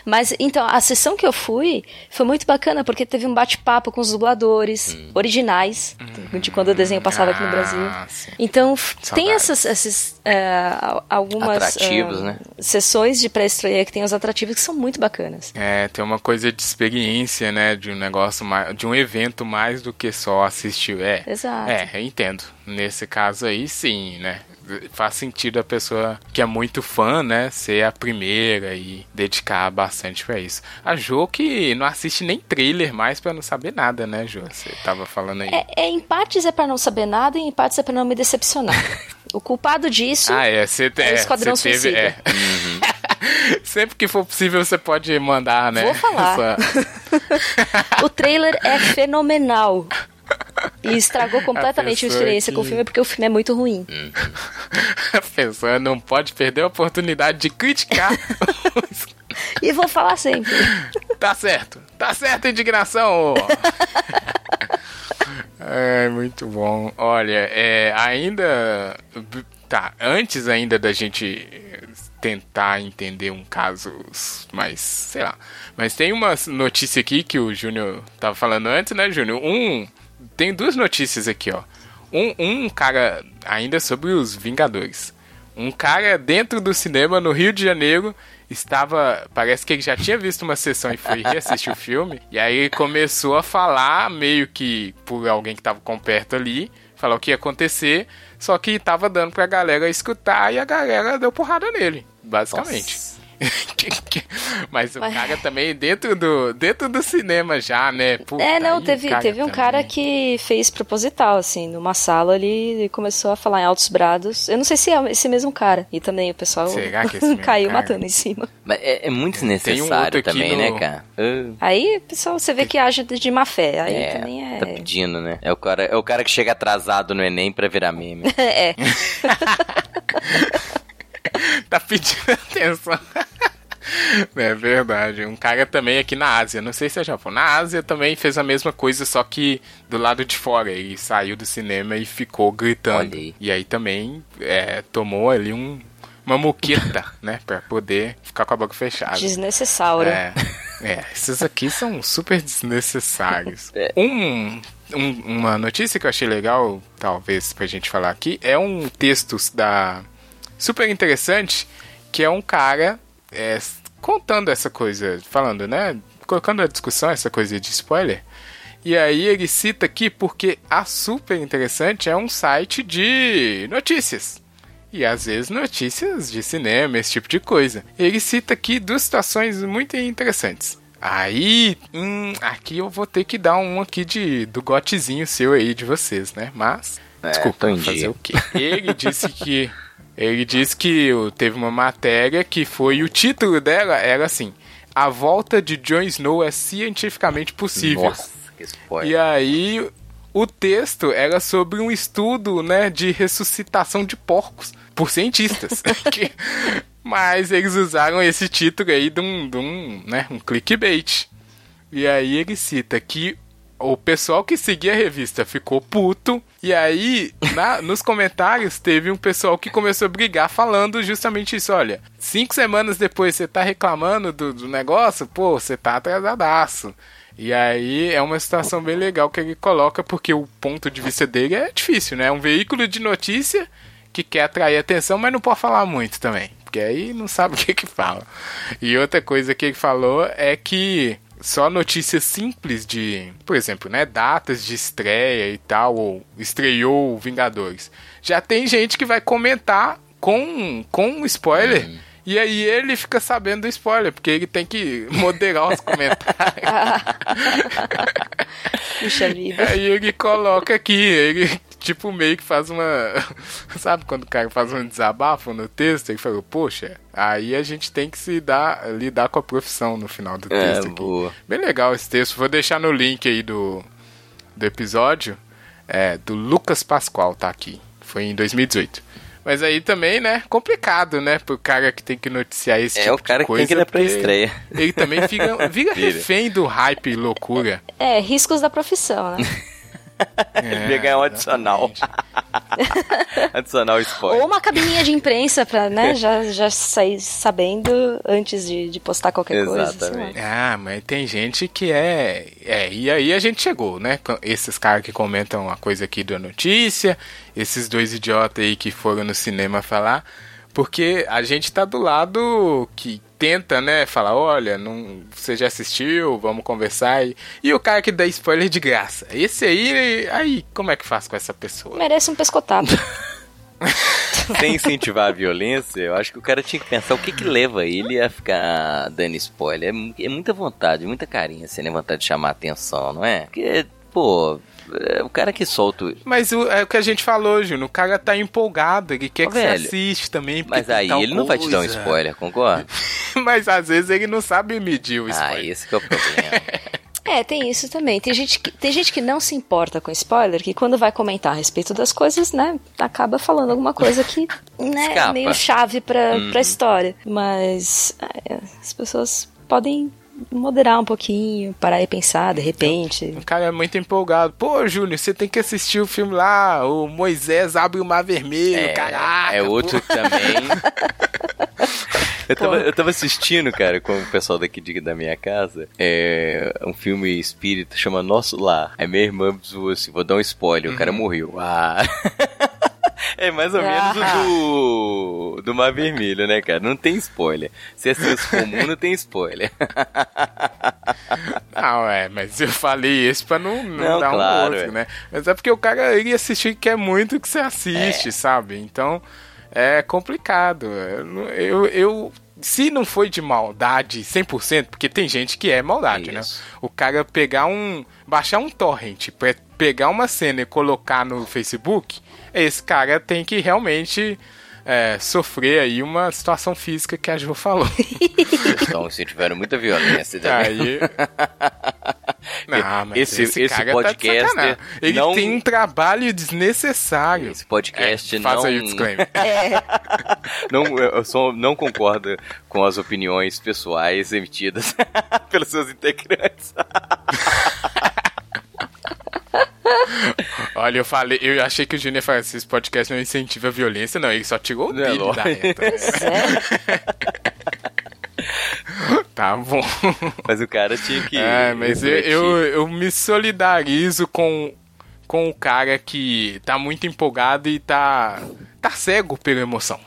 Mas então, a sessão que eu fui foi muito bacana porque teve um bate-papo com os dubladores Hum. originais de quando o desenho passava aqui no Brasil. Ah, sim. Então, f- tem Saudades. essas, esses, é, al- algumas ah, né? sessões de pré-estreia que tem os atrativos que são muito bacanas. É, tem uma coisa de experiência, né? De um negócio, mais, de um evento mais do que só assistir. É, Exato. é, eu entendo. Nesse caso aí, sim, né? Faz sentido a pessoa que é muito fã, né? Ser a primeira e dedicar bastante pra isso. A Jo que não assiste nem trailer mais pra não saber nada, né, Jo? Você tava falando aí. É, é, em partes é pra não saber nada e em partes é pra não me decepcionar. o culpado disso Ah, é, te- é o é, Esquadrão teve, Suicida. é. Sempre que for possível, você pode mandar, né? Vou falar. essa- O trailer é fenomenal. E estragou completamente a, experiência que- com o filme porque o filme é muito ruim. A pessoa não pode perder a oportunidade de criticar. E vou falar sempre. tá certo. Tá certo, indignação. É, muito bom. Olha, é, ainda. Tá, antes ainda da gente tentar entender um caso mais, sei lá. Mas tem uma notícia aqui que o Júnior tava falando antes, né, Júnior? Um. Tem duas notícias aqui, ó. Um, um cara, ainda sobre os Vingadores. Um cara dentro do cinema no Rio de Janeiro estava. Parece que ele já tinha visto uma sessão e foi reassistir o filme. E aí ele começou a falar, meio que por alguém que estava com perto ali, falar o que ia acontecer. Só que tava dando pra galera escutar e a galera deu porrada nele, basicamente. Que- Mas o Mas- cara também dentro do, dentro do cinema já, né? Puta, É, não, teve, teve um também. cara que fez proposital, assim, numa sala ali e começou a falar em altos brados. Eu não sei se é esse mesmo cara. E também o pessoal Será que é caiu cara? matando em cima. Mas é, é muito Tem um também, no- né, cara? Ah, Aí o pessoal, você vê que age de de má fé. Aí é, também é. tá pedindo, né? É o, cara, é o cara que chega atrasado no Enem pra virar meme. é. Tá pedindo atenção. É verdade. Um cara também aqui na Ásia, não sei se é Japão, na Ásia também fez a mesma coisa, só que do lado de fora. E saiu do cinema e ficou gritando. Aí. E aí também é, tomou ali um, uma muqueta, né? Pra poder ficar com a boca fechada. Desnecessário. É, é, esses aqui são super desnecessários. É. Um, um- uma notícia que eu achei legal, talvez pra gente falar aqui, é um texto da super interessante, que é um cara é, contando essa coisa, falando, né? Colocando a discussão essa coisa de spoiler. E aí ele cita aqui porque a super interessante é um site de notícias. E às vezes notícias de cinema, esse tipo de coisa. Ele cita aqui duas situações muito interessantes. Aí, hum, aqui eu vou ter que dar um aqui de do gotezinho seu aí de vocês, né? Mas, É, desculpa, fazer o quê? Ele disse que ele disse que teve uma matéria que foi o título dela era assim: A volta de Jon Snow é cientificamente possível. Nossa, que spoiler. E aí o texto era sobre um estudo, né, de ressuscitação de porcos por cientistas. Que- Mas eles usaram esse título aí de um, de um, né, um clickbait. E aí ele cita que o pessoal que seguia a revista ficou puto. E aí, na- nos comentários, teve um pessoal que começou a brigar falando justamente isso. Olha, cinco semanas depois você tá reclamando do, do negócio, pô, você tá atrasadaço. E aí é uma situação bem legal que ele coloca, porque o ponto de vista dele é difícil, né? É um veículo de notícia que quer atrair atenção, mas não pode falar muito também. Porque aí não sabe o que que fala. E outra coisa que ele falou é que só notícias simples de, por exemplo, né, datas de estreia e tal, ou estreou Vingadores. Já tem gente que vai comentar com com spoiler. E aí ele fica sabendo do spoiler, porque ele tem que moderar os comentários. Puxa vida. Aí ele coloca aqui, ele tipo meio que faz uma. Sabe quando o cara faz um desabafo no texto? Ele falou, poxa, aí a gente tem que se dar, lidar com a profissão no final do É, texto. aqui. boa. Bem legal esse texto. Vou deixar no link aí do, do episódio. É, do Lucas Pascoal, tá aqui. Foi em 2018. Mas aí também, né, complicado, né, pro cara que tem que noticiar esse É tipo o cara de que coisa. tem que ir na porque pré-estreia. Ele também fica, Vira. refém do hype e loucura. É, riscos da profissão, né? É, Ia ganhar um adicional. adicional spoiler. Ou uma cabininha de imprensa pra, né, já, já sair sabendo antes de, de postar qualquer coisa. sei lá. Exatamente. Ah, mas tem gente que é. É, e aí a gente chegou, né? Esses caras que comentam a coisa aqui da notícia, esses dois idiotas aí que foram no cinema falar, porque a gente tá do lado que tenta, né, falar, olha, não, você já assistiu, vamos conversar. E, e o cara que dá spoiler de graça. Esse aí, aí, como é que faz com essa pessoa? Merece um pescotado. Sem incentivar a violência, eu acho que o cara tinha que pensar o que que leva ele a ficar dando spoiler. É, é muita vontade, muita carência, né? Vontade de chamar a atenção, não é? Porque, pô, é o cara que solta. o- Mas o, é o que a gente falou, Júnior. O cara tá empolgado, ele quer Ô, que velho, você assiste também. Mas aí ele não vai te dar um coisa. spoiler, concorda? Mas às vezes ele não sabe medir o Ah, spoiler. esse que é o problema. É, tem isso também. Tem gente, que, tem gente que não se importa com spoiler, que quando vai comentar a respeito das coisas, né, acaba falando alguma coisa que, né, é meio chave pra, Uhum. pra história. Mas é, as pessoas podem moderar um pouquinho, parar e pensar, de repente. O cara é muito empolgado. Pô, Júnior, você tem que assistir o filme lá. O Moisés abre o mar vermelho. Caraca. é outro pô. também. Eu tava, eu tava assistindo, cara, com o pessoal daqui de- da minha casa, é, um filme espírita chama Nosso Lar. Aí minha irmã zoou assim, vou dar um spoiler, o cara morreu. Ah. É mais ou menos o do, do Mar Vermelho, né, cara? Não tem spoiler. Se é senso comum, não tem spoiler. Não, é, mas eu falei esse pra não, não, Não, dar claro, um outro, é. né? Mas é porque o cara ele assistir quer muito que você assiste, sabe? Então é complicado. Eu, eu, eu- se não foi de maldade 100%, porque tem gente que é maldade, né? Isso. O cara pegar um. baixar um torrent, pra pegar uma cena e colocar no Facebook, esse cara tem que realmente. é, sofrer aí uma situação física que a Jo falou. Então, se tiveram muita violência. né? Aí. Não, Esse- esse, esse tá podcaster sacanagem. Ele não- tem um trabalho desnecessário. Esse podcast É, não. Faça aí o disclaimer. não, eu só não concordo com as opiniões pessoais emitidas pelos seus integrantes. Olha, eu falei, eu achei que o Júnior falou assim, esse podcast não incentiva a violência, não, ele só tirou o Não é dele da reta. Sério? Tá bom. Mas o cara tinha que. É, mas eu, eu, eu me solidarizo com, com o cara que tá muito empolgado e tá, tá cego pela emoção.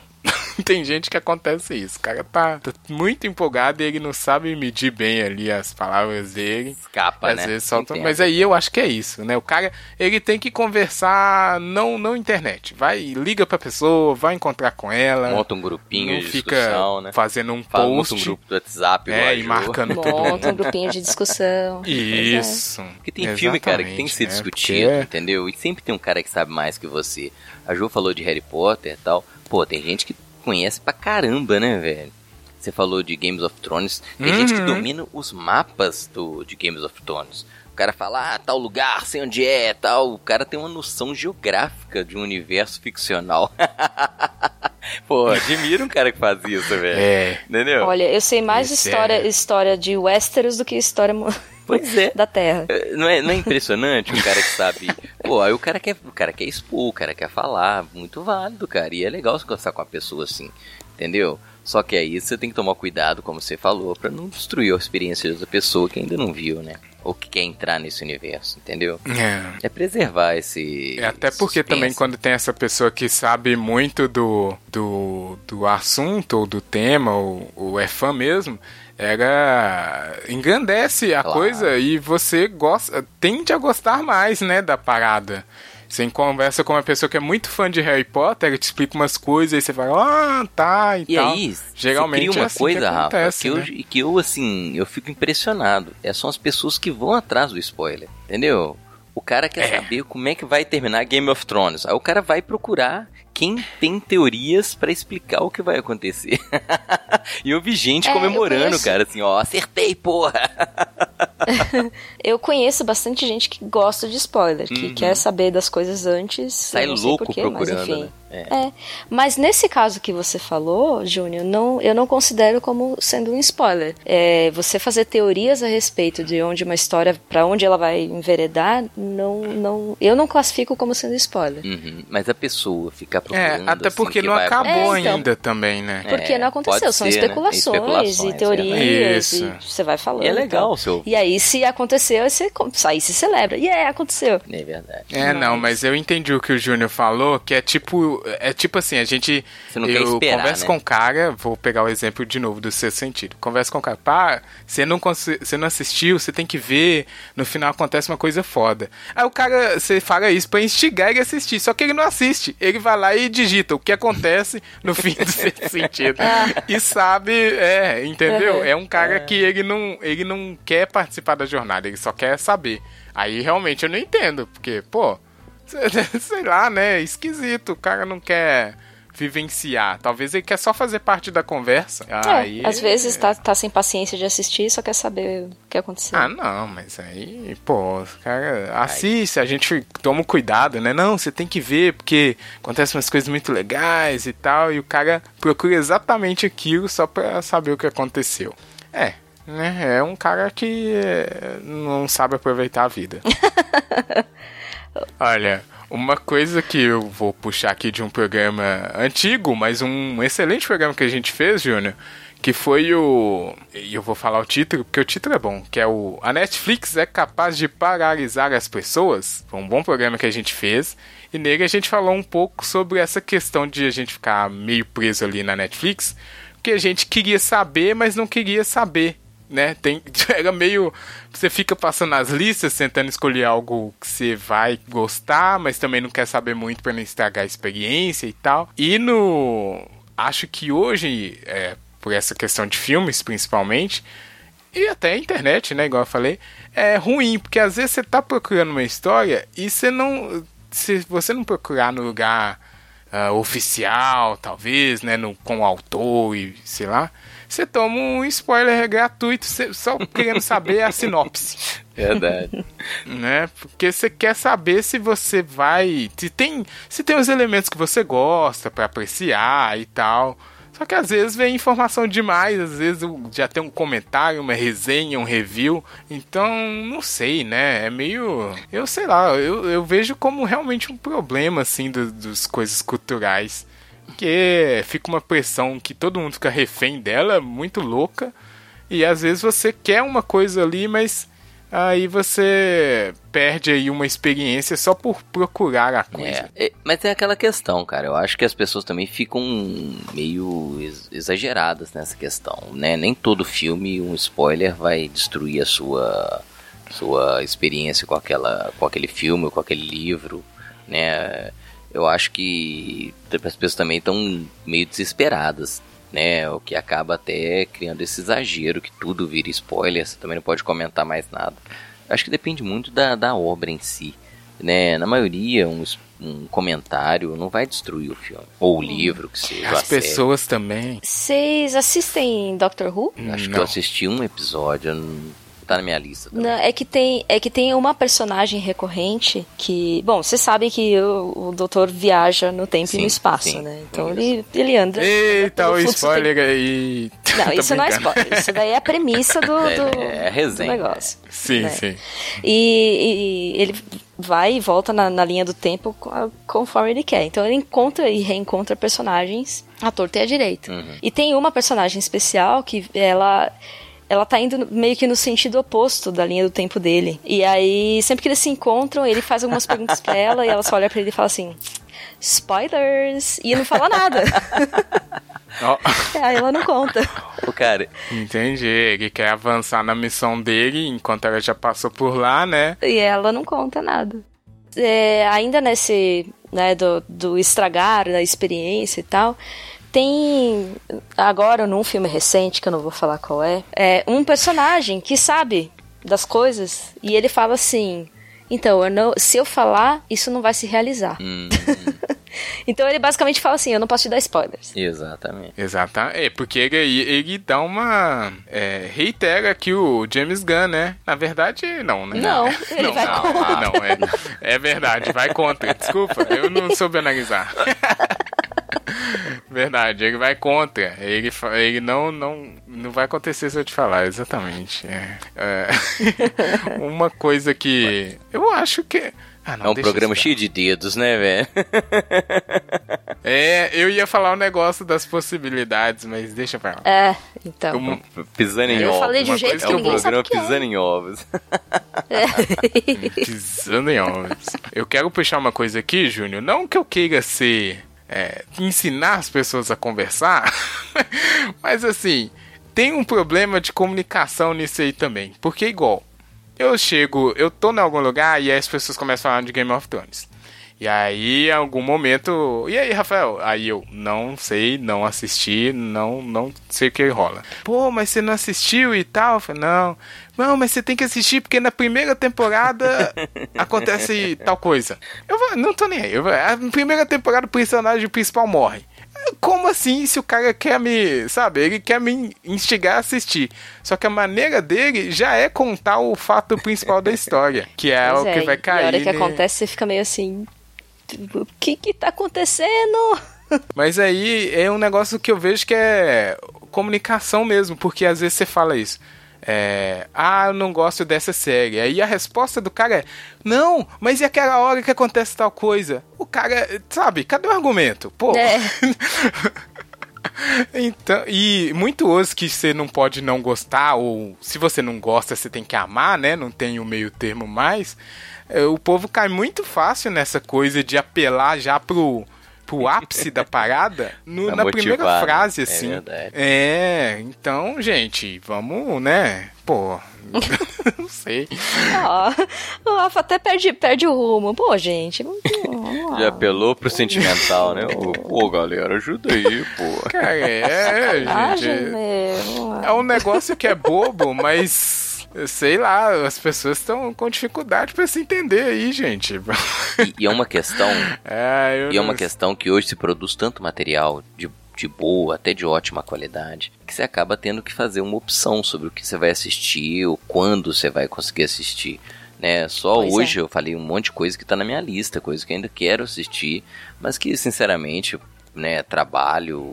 Tem gente que acontece isso. O cara tá, tá muito empolgado e ele não sabe medir bem ali as palavras dele. Escapa, Às né? vezes solta- Entendo. Mas aí eu acho que é isso, né? O cara, ele tem que conversar não não internet. Vai, liga pra pessoa, vai encontrar com ela. Monta um grupinho de fica discussão, né? fazendo um Fala, monta post. um grupo do WhatsApp. é, e marcando todo Monta um mundo. grupinho de discussão. Pois é. Isso. Porque tem filme, cara, que tem que ser Exatamente, discutido, né? entendeu? E sempre tem um cara que sabe mais que você. A Jo falou de Harry Potter e tal. Pô, tem gente que conhece pra caramba, né, velho? Você falou de Games of Thrones. Tem gente que Uhum. domina os mapas do, de Games of Thrones. O cara fala, ah, tal lugar, sei onde é, tal. O cara tem uma noção geográfica de um universo ficcional. Pô, admiro um cara que faz isso, velho. É. Entendeu? Olha, eu sei mais Esse história, é- história de Westeros do que história Pois é. da Terra. É, Não é, não é impressionante um cara que sabe. Pô, aí o cara quer, o cara quer expor, o cara quer falar. Muito válido, cara. E é legal você conversar com uma pessoa assim. Entendeu? Só que aí você tem que tomar cuidado, como você falou, pra não destruir a experiência da pessoa que ainda não viu, né? Ou que quer entrar nesse universo, entendeu? É. É preservar esse. É, Até porque suspense. também quando tem essa pessoa que sabe muito do, do, do assunto ou do tema, ou, ou é fã mesmo, ela engrandece a Claro. coisa e você gosta, tende a gostar mais, né, da parada. Você conversa com uma pessoa que é muito fã de Harry Potter, ela te explica umas coisas e você fala, ah, tá, e, E tal. aí, Geralmente cria uma é assim coisa, que Rafa, acontece, que eu, né? que eu, assim, eu fico impressionado. É, são as pessoas que vão atrás do spoiler, entendeu? O cara quer É. saber como é que vai terminar Game of Thrones. Aí o cara vai procurar quem tem teorias pra explicar o que vai acontecer. e eu vi gente É, comemorando, conheço. cara, assim, ó, acertei, porra! Eu conheço bastante gente que gosta de spoiler, que quer saber das coisas antes. Uhum. Sai louco porquê, mas procurando, enfim. né? É. É. Mas nesse caso que você falou, Júnior, não, eu não considero como sendo um spoiler. É, você fazer teorias a respeito de onde uma história, pra onde ela vai enveredar, não, não, eu não classifico como sendo spoiler. Uhum, Mas a pessoa ficar É, até assim, porque que não acabou É, então. ainda também, né? É, Porque não aconteceu, são ser, né? especulações, Especulações, e teorias, Isso. e você vai falando. E é legal, tal. seu. E aí, se aconteceu, aí você, aí se celebra. E é, aconteceu. É verdade. É, não, Mas- mas eu entendi o que o Júnior falou, que é tipo, é tipo assim, a gente Você não quer eu esperar, converso né? com o cara, vou pegar o exemplo de novo do seu sentido. Converso com o cara, pá, você não você não assistiu, você tem que ver, no final acontece uma coisa foda. Aí o cara, você fala isso pra instigar ele a assistir, só que ele não assiste. Ele vai lá e digita o que acontece no fim do sexto sentido. E sabe, é, entendeu? É um cara que ele não, ele não quer participar da jornada, ele só quer saber. Aí realmente eu não entendo, porque, pô, sei lá, né? Esquisito. O cara não quer vivenciar. Talvez ele quer só fazer parte da conversa. Aí, É, às vezes tá, tá sem paciência de assistir, só quer saber o que aconteceu. Ah, não, mas aí, pô, cara assiste, a gente toma cuidado, né? Não, você tem que ver, porque acontecem umas coisas muito legais e tal, e o cara procura exatamente aquilo só pra saber o que aconteceu. É, né? É um cara que é, não sabe aproveitar a vida. Olha, uma coisa que eu vou puxar aqui de um programa antigo, mas um excelente programa que a gente fez, Júnior, que foi o. E eu vou falar o título, porque o título é bom, que é o A Netflix é capaz de paralisar as pessoas. Foi um bom programa que a gente fez. E nele a gente falou um pouco sobre essa questão de a gente ficar meio preso ali na Netflix, porque a gente queria saber, mas não queria saber né? Tem, era meio. Você fica passando as listas, tentando escolher algo que você vai gostar, mas também não quer saber muito para não estragar a experiência e tal. E no. Acho que hoje, é, por essa questão de filmes principalmente, e até a internet, né? Igual eu falei, é ruim, porque às vezes você tá procurando uma história e você não. Se você não procurar no lugar ah, oficial, talvez, né? No, com o autor e sei lá você toma um spoiler gratuito só querendo saber a sinopse, Verdade. né? Porque você quer saber se você vai, se tem, se tem os elementos que você gosta pra apreciar e tal. Só que às vezes vem informação demais, às vezes já tem um comentário, uma resenha, um review. Então, não sei, né? É meio. Eu sei lá, eu, eu vejo como realmente um problema, assim, do, dos coisas culturais. Porque fica uma pressão que todo mundo fica refém dela, muito louca. E às vezes você quer uma coisa ali, mas aí você perde aí uma experiência só por procurar a coisa. É, é, mas é aquela questão, cara. Eu acho que as pessoas também ficam meio ex- exageradas nessa questão, né? Nem todo filme, um spoiler, vai destruir a sua, sua experiência com, aquela, com aquele filme ou com aquele livro, né? Eu acho que as pessoas também estão meio desesperadas, né? O que acaba até criando esse exagero que tudo vira spoiler, você também não pode comentar mais nada. Eu acho que depende muito da, da obra em si né? Na maioria, um, um comentário não vai destruir o filme. Ou o livro, que seja. As a série. pessoas também. Vocês assistem Doctor Who? Acho que Não. eu assisti um episódio, eu não- tá na minha lista. também. Não, é que tem é que tem uma personagem recorrente que, bom, vocês sabem que o, o doutor viaja no tempo Sim, e no espaço, sim, né? Então ele, ele anda. Eita, o spoiler aí. Não, isso não é spoiler. Isso daí é a premissa do, É, do, é a do resenha. negócio. Sim, né? sim. E, e ele vai e volta na, na linha do tempo co- conforme ele quer. Então ele encontra e reencontra personagens à torta e à direita. E tem uma personagem especial que ela. Ela tá indo meio que no sentido oposto da linha do tempo dele. E aí, sempre que eles se encontram, ele faz algumas perguntas pra ela e ela só olha pra ele e fala assim: Spoilers! E não fala nada. Ó, aí ela não conta. Ô, cara, entendi. Ele quer avançar na missão dele enquanto ela já passou por lá, né? E ela não conta nada. É, ainda nesse, né, do, do estragar da experiência e tal, tem agora num filme recente, que eu não vou falar qual é, é um personagem que sabe das coisas e ele fala assim: então, eu não, se eu falar, isso não vai se realizar. hum, Então ele basicamente fala assim: eu não posso te dar spoilers. exatamente. Exato. É, porque ele, ele dá uma. É, reitera que o James Gunn, né? Na verdade, não, né? Não, ele não, vai não, contra. não, é, é verdade, vai contra. Desculpa, eu não soube analisar. Verdade, ele vai contra. Ele, ele não, não, não vai acontecer se eu te falar, exatamente. É, é, uma coisa que eu acho que. Ah, não, É um programa cheio de dedos, né, velho? É, eu ia falar o negócio das possibilidades, mas deixa pra lá. É, então. Uma- Pisando em Eu ovos. falei de um jeito É que um ninguém sabe programa que é. pisando em ovos. Pisando em ovos. Eu quero puxar uma coisa aqui, Júnior. Não que eu queira ser. É, ensinar as pessoas a conversar, mas assim, tem um problema de comunicação nisso aí também. Porque, igual, eu chego, eu tô em algum lugar e as pessoas começam a falar de Game of Thrones. E aí, em algum momento. E aí, Rafael? Aí eu não sei, não assisti, não, não sei o que rola. Pô, mas você não assistiu e tal? Eu falei, não. Não, mas você tem que assistir porque na primeira temporada acontece tal coisa. Eu vou, não tô nem aí. Eu vou, a primeira temporada o personagem principal morre. Como assim se o cara quer me. Sabe? Ele quer me instigar a assistir. Só que a maneira dele já é contar o fato principal da história. Que é Pois o que é, vai E a cair. hora que né? acontece, você fica meio assim. O que que tá acontecendo? Mas aí é um negócio que eu vejo que é comunicação mesmo, porque às vezes você fala isso. É, ah, eu não gosto dessa série. Aí a resposta do cara é: Não, mas e aquela hora que acontece tal coisa? O cara, sabe, cadê o argumento? Pô. É. Então, e muito osso que você não pode não gostar, ou se você não gosta, você tem que amar, né? Não tem o meio termo mais. É, O povo cai muito fácil nessa coisa de apelar já pro, pro ápice da parada no- Pra na primeira né? frase, É assim. verdade. É, então, gente, vamos, né? Pô, não sei. Ó, o Rafa até perde, perde o rumo. Pô, gente. vamos- lá. Já apelou pro sentimental, né? Pô, galera, ajuda aí, pô. Cara, é, Ah, gente. vamos lá. É um negócio que é bobo, mas sei lá, as pessoas estão com dificuldade pra se entender aí, gente. E, e é uma questão, É, eu e é uma não- questão que hoje se produz tanto material de, de boa, até de ótima qualidade, que você acaba tendo que fazer uma opção sobre o que você vai assistir ou quando você vai conseguir assistir. Né? Só Pois é. hoje eu falei um monte de coisa que tá na minha lista, coisa que eu ainda quero assistir, mas que sinceramente, né, trabalho,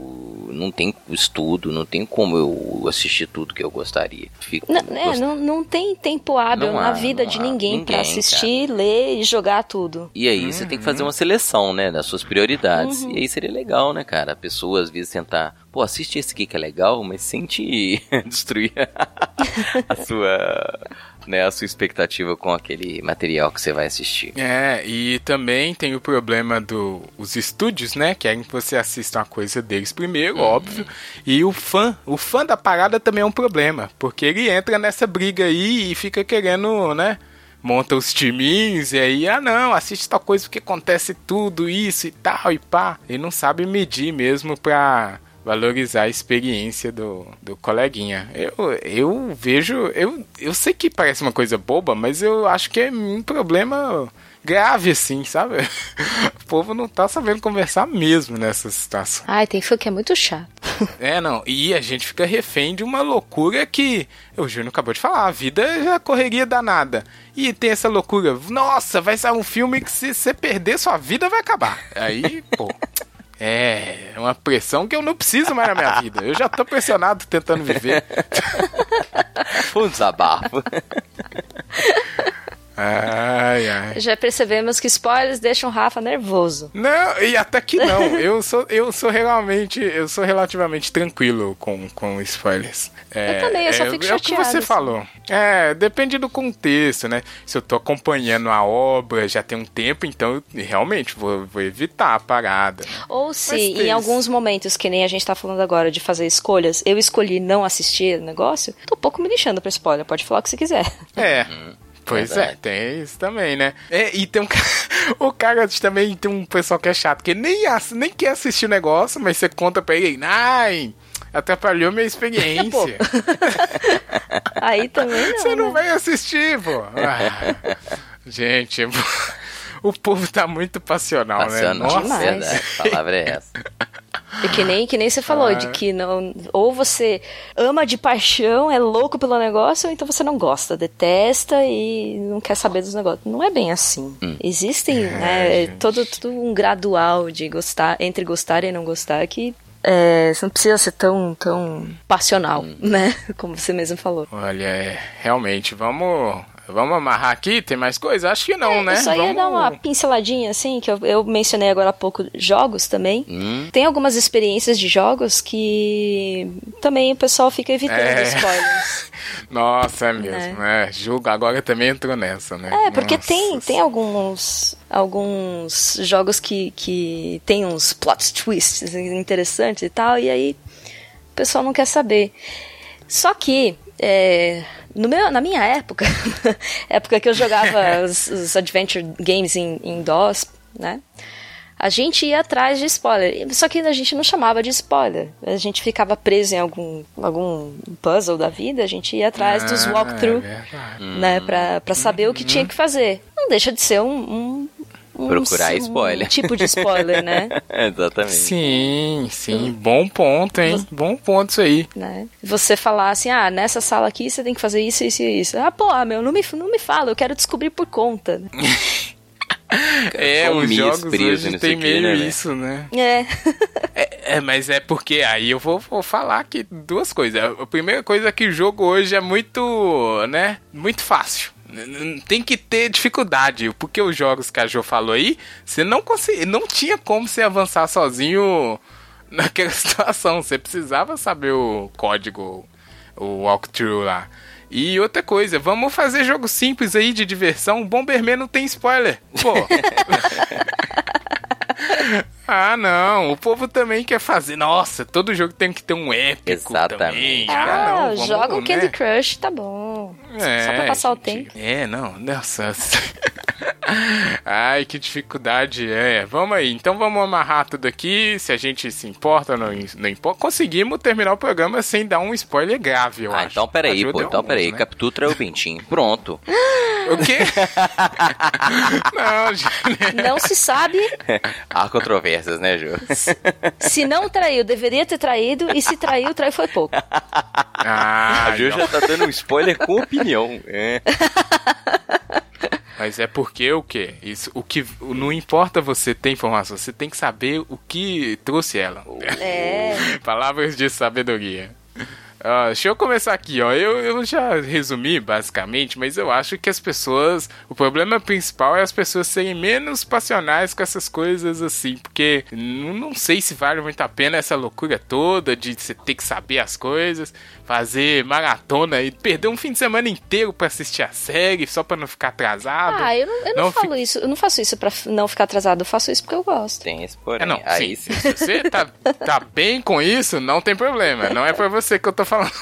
não tem estudo, não tem como eu assistir tudo que eu gostaria. Fico Não, né, gost- não, não tem tempo hábil Não na há, vida de ninguém, pra Ninguém, assistir, ler e jogar tudo. E aí você tem que fazer uma seleção, né, das suas prioridades. E aí seria legal, né, cara? A pessoa às vezes tentar, pô, assiste esse aqui que é legal, mas sem te destruir a sua, né, a sua expectativa com aquele material que você vai assistir. É, e também tem o problema dos estúdios, né? Querem que você assista uma coisa deles primeiro, óbvio. E o fã, o fã da parada também é um problema, porque ele entra nessa briga aí e fica querendo, né? Monta os timinhos e aí, ah não, assiste tal coisa porque acontece tudo isso e tal e pá. Ele não sabe medir mesmo pra valorizar a experiência do, do coleguinha. Eu, eu vejo, eu, eu sei que parece uma coisa boba, mas eu acho que é um problema grave assim, sabe? O povo não tá sabendo conversar mesmo nessa situação. Ai, tem fã que é muito chato. É, não. E a gente fica refém de uma loucura que o Júnior acabou de falar. A vida é a correria danada. E tem essa loucura. Nossa, vai sair um filme que se você perder, sua vida vai acabar. Aí, pô. É, uma pressão que eu não preciso mais na minha vida. Eu já tô pressionado tentando viver. Foi um desabafo. Ai, ai. Já percebemos que spoilers deixam o Rafa nervoso. Não, e até que não. Eu sou, eu sou realmente, eu sou relativamente tranquilo com, com spoilers. É, Eu também, eu só é, fico É o que você assim. falou. É, depende do contexto, né? Se eu tô acompanhando a obra já tem um tempo, então eu realmente vou, vou evitar a parada. né? Ou se, Mas em alguns momentos, que nem a gente tá falando agora de fazer escolhas, eu escolhi não assistir o negócio, tô um pouco me lixando pra spoiler, pode falar o que você quiser. É. Pois verdade. é, tem isso também, né? É, e tem um cara, o cara também tem um pessoal que é chato, que nem, ass- nem quer assistir o negócio, mas você conta pra ele, ai, atrapalhou minha experiência. Aí também não, Você não né? vai assistir, pô. Ah, gente, o povo tá muito passional, né? Passional, Nossa. demais. verdade. A palavra é essa. E que nem, que nem você falou, Ah. de que não, ou você ama de paixão, é louco pelo negócio, ou então você não gosta, detesta e não quer saber dos negócios. Não é bem assim. Existem né, gente. todo, todo um gradual de gostar, entre gostar e não gostar, que é, você não precisa ser tão, tão passional, né? Como você mesmo falou. Olha, é, realmente, vamos, vamos amarrar aqui? Tem mais coisa? Acho que não, né? Eu só ia vamos... dar uma pinceladinha, assim, que eu, eu mencionei agora há pouco jogos também. Hum. Tem algumas experiências de jogos que também o pessoal fica evitando É. spoilers. Nossa, é mesmo, é. Jogo agora também entrou nessa, né? É, porque Nossa. tem, tem alguns, alguns jogos que, que tem uns plot twists interessantes e tal, e aí o pessoal não quer saber. Só que, é, no meu, na minha época, época que eu jogava os, os adventure games em, em DOS, né? A gente ia atrás de spoiler. Só que a gente não chamava de spoiler. A gente ficava preso em algum, algum puzzle da vida, a gente ia atrás dos Ah, walkthrough é verdade. né, pra, pra saber o que tinha que fazer. Não deixa de ser um, um, um- Procurar um spoiler. tipo de spoiler, né? Exatamente. Sim, sim, bom ponto, hein? Bom ponto isso aí. né? Você falar assim, ah, nessa sala aqui você tem que fazer isso, isso e isso. Ah, porra, meu, não me, não me fala, eu quero descobrir por conta. É, só um os jogos preso hoje tem meio né, velho? isso, né? É. É, é, mas é porque aí eu vou, vou falar aqui duas coisas. A primeira coisa é que o jogo hoje é muito, né, muito fácil. Tem que ter dificuldade, porque os jogos que a Jo falou aí, você não conseguia, não tinha como você avançar sozinho naquela situação. Você precisava saber o código, o walkthrough lá. E outra coisa, vamos fazer jogo simples aí de diversão. Bomberman não tem spoiler. Pô. Ah, não. O povo também quer fazer. Nossa, todo jogo tem que ter um épico Exatamente. também. Ah, Ah, não. vamos, joga um né? Candy Crush, tá bom. É, Só pra passar o gente. tempo. É, não. Nossa. Ai, que dificuldade. É, vamos aí. Então vamos amarrar tudo aqui. Se a gente se importa, não, não importa. Conseguimos terminar o programa sem dar um spoiler grave, eu Ah, acho. então peraí, Ajuda pô. Então alguns, peraí. né? Captura o pintinho. Pronto. O quê? não, gente. Não se sabe Há controvérsias, né, Ju? se não traiu, deveria ter traído, e se traiu, traiu foi pouco. Ah, A Ju não. já tá dando um spoiler com opinião. É. Mas é porque o quê? Isso, o que não importa você ter informação, você tem que saber o que trouxe ela. É. Palavras de sabedoria. Ah, deixa eu começar aqui, ó. Eu, eu já resumi basicamente, mas eu acho que as pessoas. O problema principal é as pessoas serem menos passionais com essas coisas assim, porque não, sei se vale muito a pena essa loucura toda de você ter que saber as coisas, fazer maratona e perder um fim de semana inteiro pra assistir a série só pra não ficar atrasado. Ah, eu não, eu não, Não falo fica- isso, eu não faço isso pra f- não ficar atrasado, eu faço isso porque eu gosto. Tem esse porém. É, não, Aí sim. sim. Se você tá, tá bem com isso, não tem problema. Não é pra você que eu tô falando.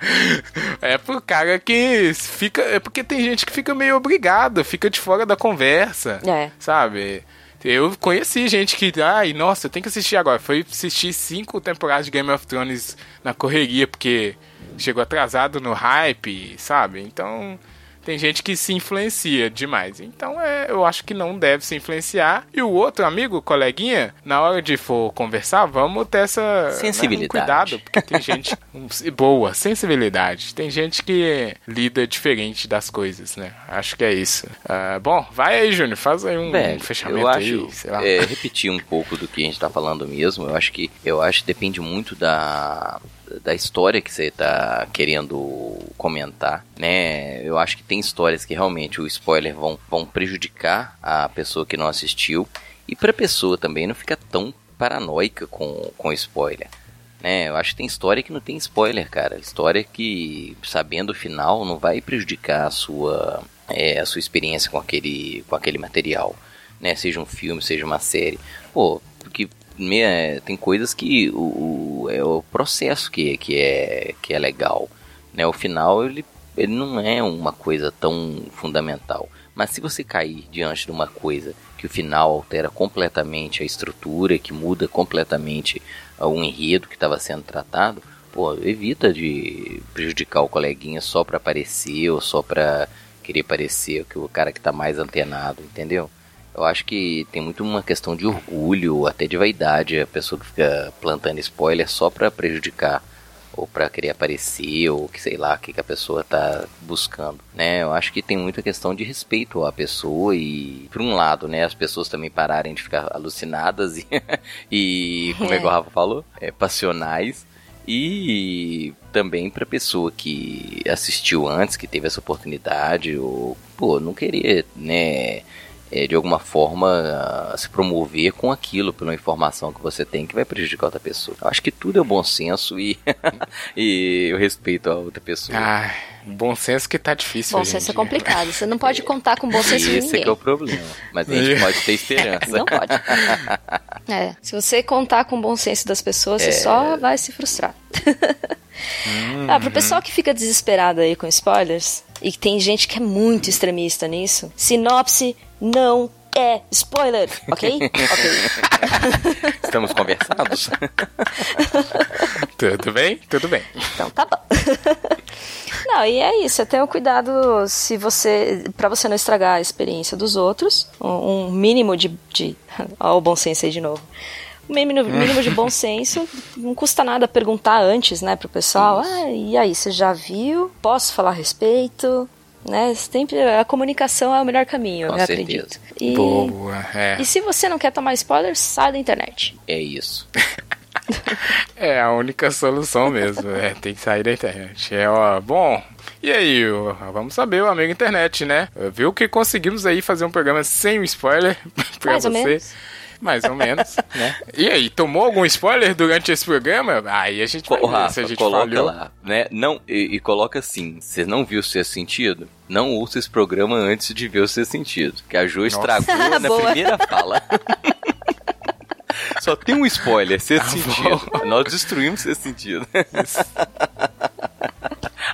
é pro cara que fica. É porque tem gente que fica meio obrigado, fica de fora da conversa. É. Sabe? Eu conheci gente que, ai, nossa, eu tenho que assistir agora. Foi assistir cinco temporadas de Game of Thrones na correria, porque chegou atrasado no hype, sabe? Então, tem gente que se influencia demais. Então, é, eu acho que não deve se influenciar. E o outro amigo, coleguinha, na hora de for conversar, vamos ter essa né, um Sensibilidade. cuidado, porque tem gente um, boa, sensibilidade. Tem gente que lida diferente das coisas, né? Acho que é isso. Ah, bom, vai aí, Júnior, faz aí um, Velho, fechamento eu acho, aí, é, repetir um pouco do que a gente tá falando mesmo, eu acho que eu acho que depende muito da da história que você tá querendo comentar, né? Eu acho que tem histórias que realmente o spoiler vão, vão prejudicar a pessoa que não assistiu e pra pessoa também não fica tão paranoica com, com spoiler. Né, eu acho que tem história que não tem spoiler, cara. História que, sabendo o final, não vai prejudicar a sua, é, a sua experiência com aquele, com aquele material. Né? Seja um filme, seja uma série. Pô, porque né, tem coisas que o, o, é o processo que, que, é, que é legal. Né? O final, ele, ele não é uma coisa tão fundamental. Mas se você cair diante de uma coisa que o final altera completamente a estrutura, que muda completamente o enredo que estava sendo tratado, pô, evita de prejudicar o coleguinha só para aparecer ou só para querer parecer que o cara que está mais antenado, entendeu? Eu acho que tem muito uma questão de orgulho, até de vaidade, a pessoa que fica plantando spoiler só para prejudicar ou para querer aparecer, ou que sei lá, o que, que a pessoa tá buscando, né? Eu acho que tem muita questão de respeito à pessoa e, por um lado, né, as pessoas também pararem de ficar alucinadas e, e como é que o Rafa falou, é, passionais. E também para pessoa que assistiu antes, que teve essa oportunidade, ou, pô, não querer, né, é, de alguma forma se promover com aquilo, pela informação que você tem que vai prejudicar outra pessoa. Eu acho que tudo é bom senso e, e eu respeito a outra pessoa. Ah, bom senso que tá difícil. Bom senso é complicado. Você não pode contar com bom senso de Esse ninguém. é, é o problema. Mas a gente pode ter esperança. Não pode. É, se você contar com o bom senso das pessoas, É. você só vai se frustrar. ah, pro pessoal que fica desesperado aí com spoilers, e que tem gente que é muito extremista nisso, sinopse não é spoiler, ok? ok. Estamos conversados? Tudo bem? Tudo bem. Então tá bom. Não, e é isso, tenha cuidado se você. para você não estragar a experiência dos outros. Um, um mínimo de. de ó, o bom senso aí de novo. Mínimo, mínimo de bom senso. Não custa nada perguntar antes, né, pro pessoal. Ah, e aí, você já viu? Posso falar a respeito? Né? Sempre a comunicação é o melhor caminho, Com eu certeza. acredito. E, Boa, é. e se você não quer tomar spoiler, sai da internet. É isso. É a única solução mesmo. É, tem que sair da internet. É, ó, bom. E aí, vamos saber, o amigo internet, né? Viu que conseguimos aí fazer um programa sem spoiler pra Mais você. ou menos. Mais ou menos, né? E aí, tomou algum spoiler durante esse programa? Aí a gente vai Ô, ver Rafa, se a gente coloca falhou. lá, né? Não, e, e coloca assim: você não viu o seu sentido? Não ouça esse programa antes de ver o seu sentido. Que a Jo estragou na Boa. primeira fala. Só tem um spoiler, Tá sexto sentido. Nós destruímos sexto sentido.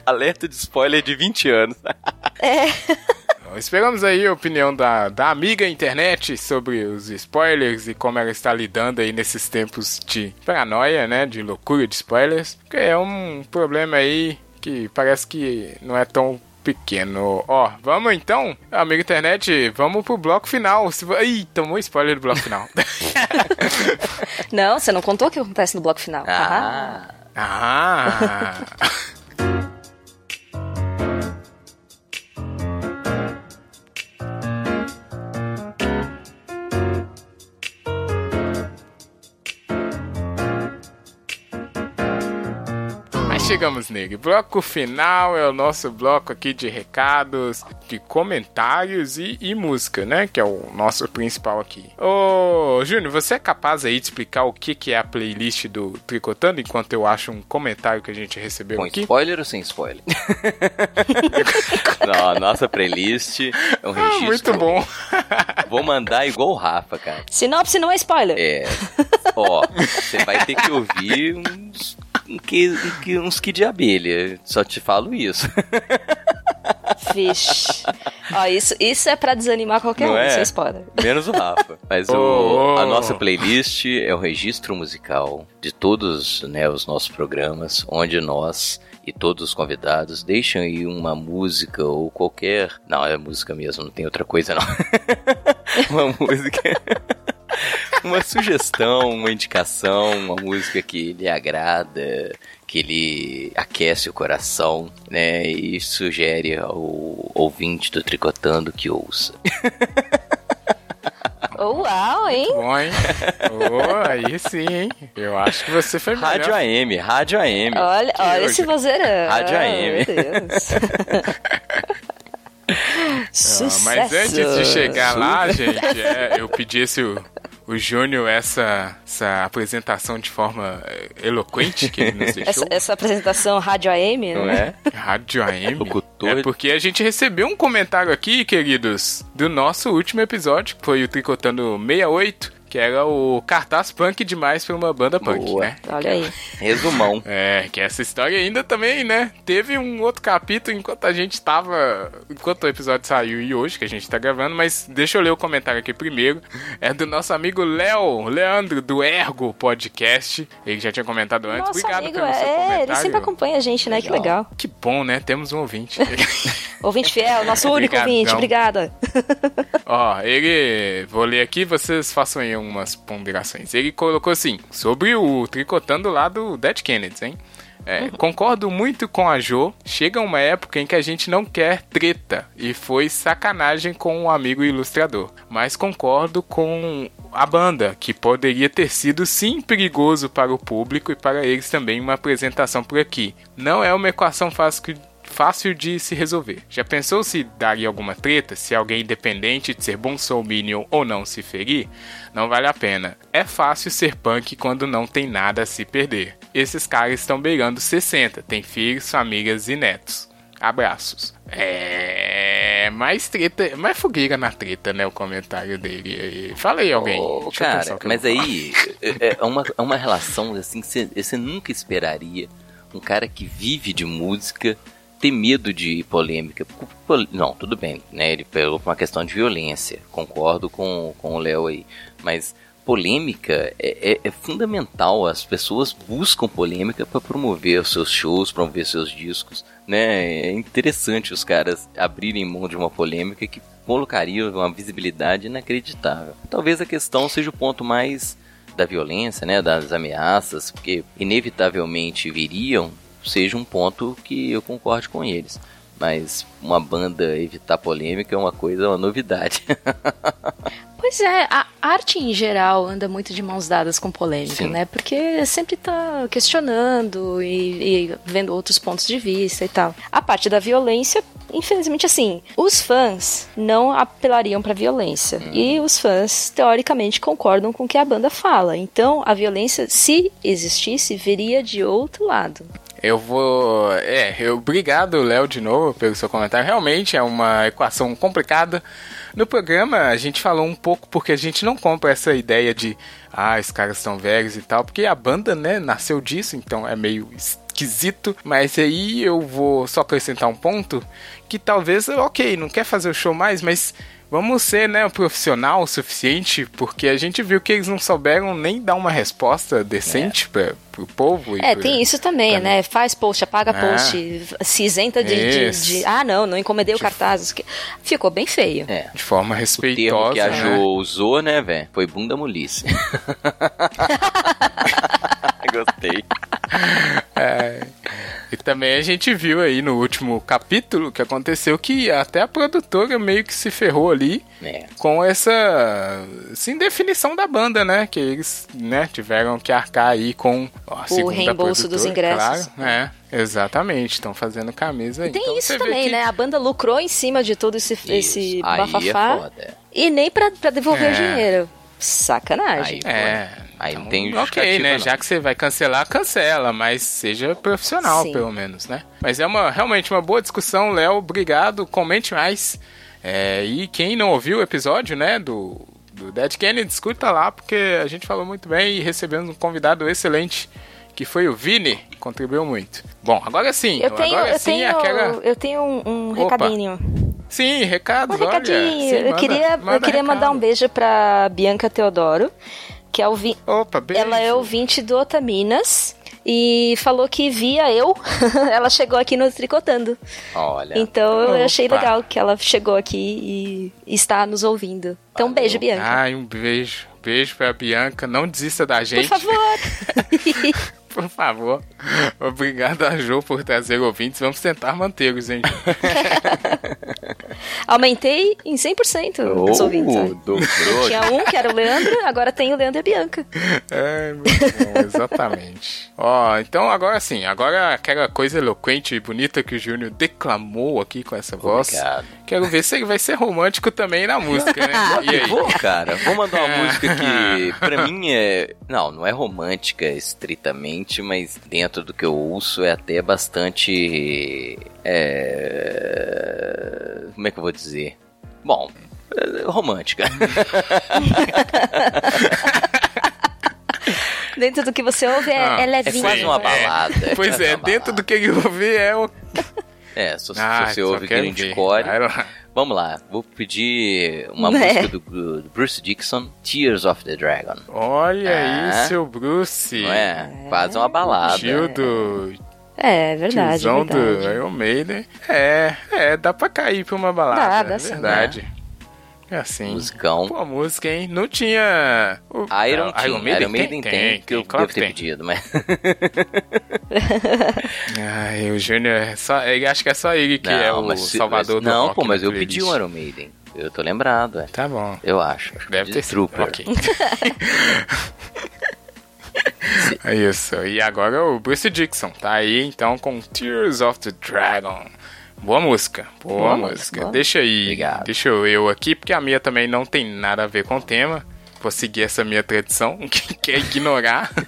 Alerta de spoiler de 20 anos. Então, Esperamos aí a opinião da, da amiga internet sobre os spoilers e como ela está lidando aí nesses tempos de paranoia, né? De loucura de spoilers. Porque é um problema aí que parece que não é tão pequeno. Ó, vamos então, amiga internet, vamos pro bloco final. Ih, tomou spoiler do bloco final. Não, você não contou o que acontece no bloco final. Ah, ah! Mas chegamos nele. Bloco final é o nosso bloco aqui de recados, de comentários e, e música, né? Que é o nosso principal aqui. Ô, Júnior, você é capaz aí de explicar o que, que é a playlist do Tricotando enquanto eu acho um comentário que a gente recebeu com aqui? spoiler ou sem spoiler? não, a nossa playlist é um Ah, registro. muito bom. Vou mandar igual o Rafa, cara. Sinopse não é spoiler. É. Ó, você vai ter que ouvir uns. Que, que- uns que de abelha. Só te falo isso. Vixe. Ó, isso, isso é pra desanimar qualquer Não um, é? é spoiler. Menos o Rafa. Mas o- Oh, oh. a nossa playlist é o registro musical de todos né, os nossos programas, onde nós e todos os convidados deixam aí uma música ou qualquer. Não, é música mesmo, não tem outra coisa não. uma música. Uma sugestão, uma indicação, uma música que lhe agrada, que lhe aquece o coração, né? E sugere ao ouvinte do Tricotando que ouça. Oh, uau, hein? Bom, hein? Oh, aí sim, hein? Eu acho que você foi melhor. Rádio AM, Rádio AM. Olha, olha esse vozeirão. Rádio AM. Meu Deus. Ah, Sucesso. mas antes de chegar lá, gente, é, eu pedisse o, o Júnior essa, essa apresentação de forma eh, eloquente que ele nos deixou. Essa, essa apresentação Rádio AM, Não né? é? Rádio AM. É porque a gente recebeu um comentário aqui, queridos, do nosso último episódio, que foi o Tricotando 68, que era o cartaz punk demais pra uma banda punk, Boa. né? Olha aí. Resumão. É, que essa história ainda também, né? Teve um outro capítulo enquanto a gente tava. Enquanto o episódio saiu e hoje, que a gente tá gravando, mas deixa eu ler o comentário aqui primeiro. É do nosso amigo Léo, Leandro, do Ergo Podcast. Ele já tinha comentado antes. Nosso Obrigado amigo, pelo seu é, comentário. ele sempre acompanha a gente, né? Que legal. Que bom, né? Temos um ouvinte. Ouvinte fiel, nosso único Obrigadão. ouvinte, obrigada. Ó, ele. Vou ler aqui, vocês façam aí umas ponderações. Ele colocou assim: sobre o tricotando lá do Dead Kennedys, hein? É, Concordo muito com a Jo. Chega uma época em que a gente não quer treta e foi sacanagem com um amigo ilustrador. Mas concordo com a banda, que poderia ter sido sim perigoso para o público e para eles também uma apresentação por aqui. Não é uma equação fácil fácil de se resolver. Já pensou se daria alguma treta, se alguém independente de ser bom soul minion ou não se ferir? Não vale a pena. É fácil ser punk quando não tem nada a se perder. Esses caras estão beirando 60, tem filhos, famílias e netos. Abraços. É. Mais treta, mais fogueira na treta, né? O comentário dele. aí. Fala aí alguém. Pensar cara, mas aí é é uma, é uma relação assim que você nunca esperaria um cara que vive de música ter medo de polêmica. Pol- Não, tudo bem, né? Ele pegou uma questão de violência. Concordo com, com o Léo aí. Mas polêmica é, é- é fundamental. As pessoas buscam polêmica para promover seus shows, promover seus discos, né? É interessante os caras abrirem mão de uma polêmica que colocaria uma visibilidade inacreditável. Talvez a questão seja o ponto mais da violência, né, das ameaças, porque inevitavelmente viriam, seja um ponto que eu concorde com eles. Mas uma banda evitar polêmica é uma coisa, uma novidade. Pois é, a arte em geral anda muito de mãos dadas com polêmica, Sim. né? Porque sempre tá questionando e, e vendo outros pontos de vista e tal. A parte da violência, infelizmente, assim, os fãs não apelariam pra violência. E os fãs, teoricamente, concordam com o que a banda fala. Então, a violência, se existisse, viria de outro lado. Eu vou. É, eu, obrigado, Léo, de novo, pelo seu comentário. Realmente é uma equação complicada. No programa, a gente falou um pouco porque a gente não compra essa ideia de. Ah, os caras estão velhos e tal. Porque a banda, né, nasceu disso, então é meio esquisito. Mas aí eu vou só acrescentar um ponto que talvez, ok, não quer fazer o show mais, mas. Vamos ser, né, profissional o suficiente, porque a gente viu que eles não souberam nem dar uma resposta decente para pro povo. e É, pra- tem isso também, né? Faz post, apaga É. post, se isenta de, de- de- Ah, não, não encomendei o cartaz. que- Ficou bem feio. É. De forma O termo respeitosa. que a né? Jo usou, né, velho? Foi bunda molice. Gostei. É. E também a gente viu aí no último capítulo que aconteceu que até a produtora meio que se ferrou ali É. com essa assim, definição da banda, né? Que eles né, tiveram que arcar aí com ó, a reembolso dos ingressos. Claro, é, exatamente. Estão fazendo camisa aí. Tem Então isso também, que- né? A banda lucrou em cima de todo esse, esse Isso. Aí bafafá. é. E nem pra, pra devolver É. o dinheiro. Sacanagem. Aí, É. Aí não então, tem Ok, né? não. Já que você vai cancelar, cancela, mas seja profissional, Sim. pelo menos, né? Mas é uma realmente uma boa discussão, Léo. Obrigado, comente mais. É, e quem não ouviu o episódio, né, do, do Dead Kennedy, escuta lá, porque a gente falou muito bem e recebemos um convidado excelente, que foi o Vini, contribuiu muito. Bom, agora sim, Eu tenho, agora eu sim tenho, aquela... eu tenho um, um recadinho. Sim, Um recados, olha. recadinho. Sim, eu manda- queria, eu manda queria mandar recado. um beijo pra Bianca Teodoro, que é o vi- Opa, beijo. ela é ouvinte do Otaminas e falou que via eu, ela chegou aqui no Tricotando. Olha. Então eu achei Opa. legal que ela chegou aqui e está nos ouvindo. Então um beijo, Bianca. Ai, um beijo. Beijo pra Bianca. Não desista da Por gente. favor. Por favor. Obrigado a Jo por trazer ouvintes. Vamos tentar mantê-los, hein? Aumentei em 100% os ouvintes. Oh, né? dobrou. Tinha um que era o Leandro, agora tem o Leandro e a Bianca. É, muito bom, exatamente. Ó, então agora sim, agora aquela coisa eloquente e bonita que o Júnior declamou aqui com essa voz. Obrigado. Quero ver se ele vai ser romântico também na música, né? E aí? Vou, cara, vou mandar uma música que pra mim é. Não, não é romântica estritamente, mas dentro do que eu ouço é até bastante. É. Como é que eu vou dizer? Bom, é romântica. Dentro do que você ouve é, Ah, é é levinho. quase uma né? balada. é Pois é, dentro do que ele ouve é o. É, se, se Ah, você só ouve Grande. Core. Vamos lá, vou pedir uma Né? música do, do Bruce Dixon, Tears of the Dragon. Olha Ah. aí, seu Bruce. Não é? Quase uma balada. Tio do É, verdade, tiozão do verdade. Iron Maiden. É, é, dá pra cair pra uma balada. Dá, dá é sim. verdade. É assim. Musicão. Pô, música, hein? Não tinha. O, Iron, Ah, Iron, Iron Maiden tem, que eu claro devo ter tem. pedido, mas Ai, o Júnior, é só, ele acha que é só ele que é o mas se- salvador mas- do Não, rock pô, mas eu pedi um Iron Maiden. Eu tô lembrado, é. Tá bom. Eu acho. acho Deve de ter sido. Ok. é isso. E agora o Bruce Dixon tá aí então com Tears of the Dragon. Boa música, boa, Boa música. música, boa. Deixa aí, Obrigado. deixa eu, eu aqui, porque a minha também não tem nada a ver com o tema. Vou seguir essa minha tradição, que, é ignorar.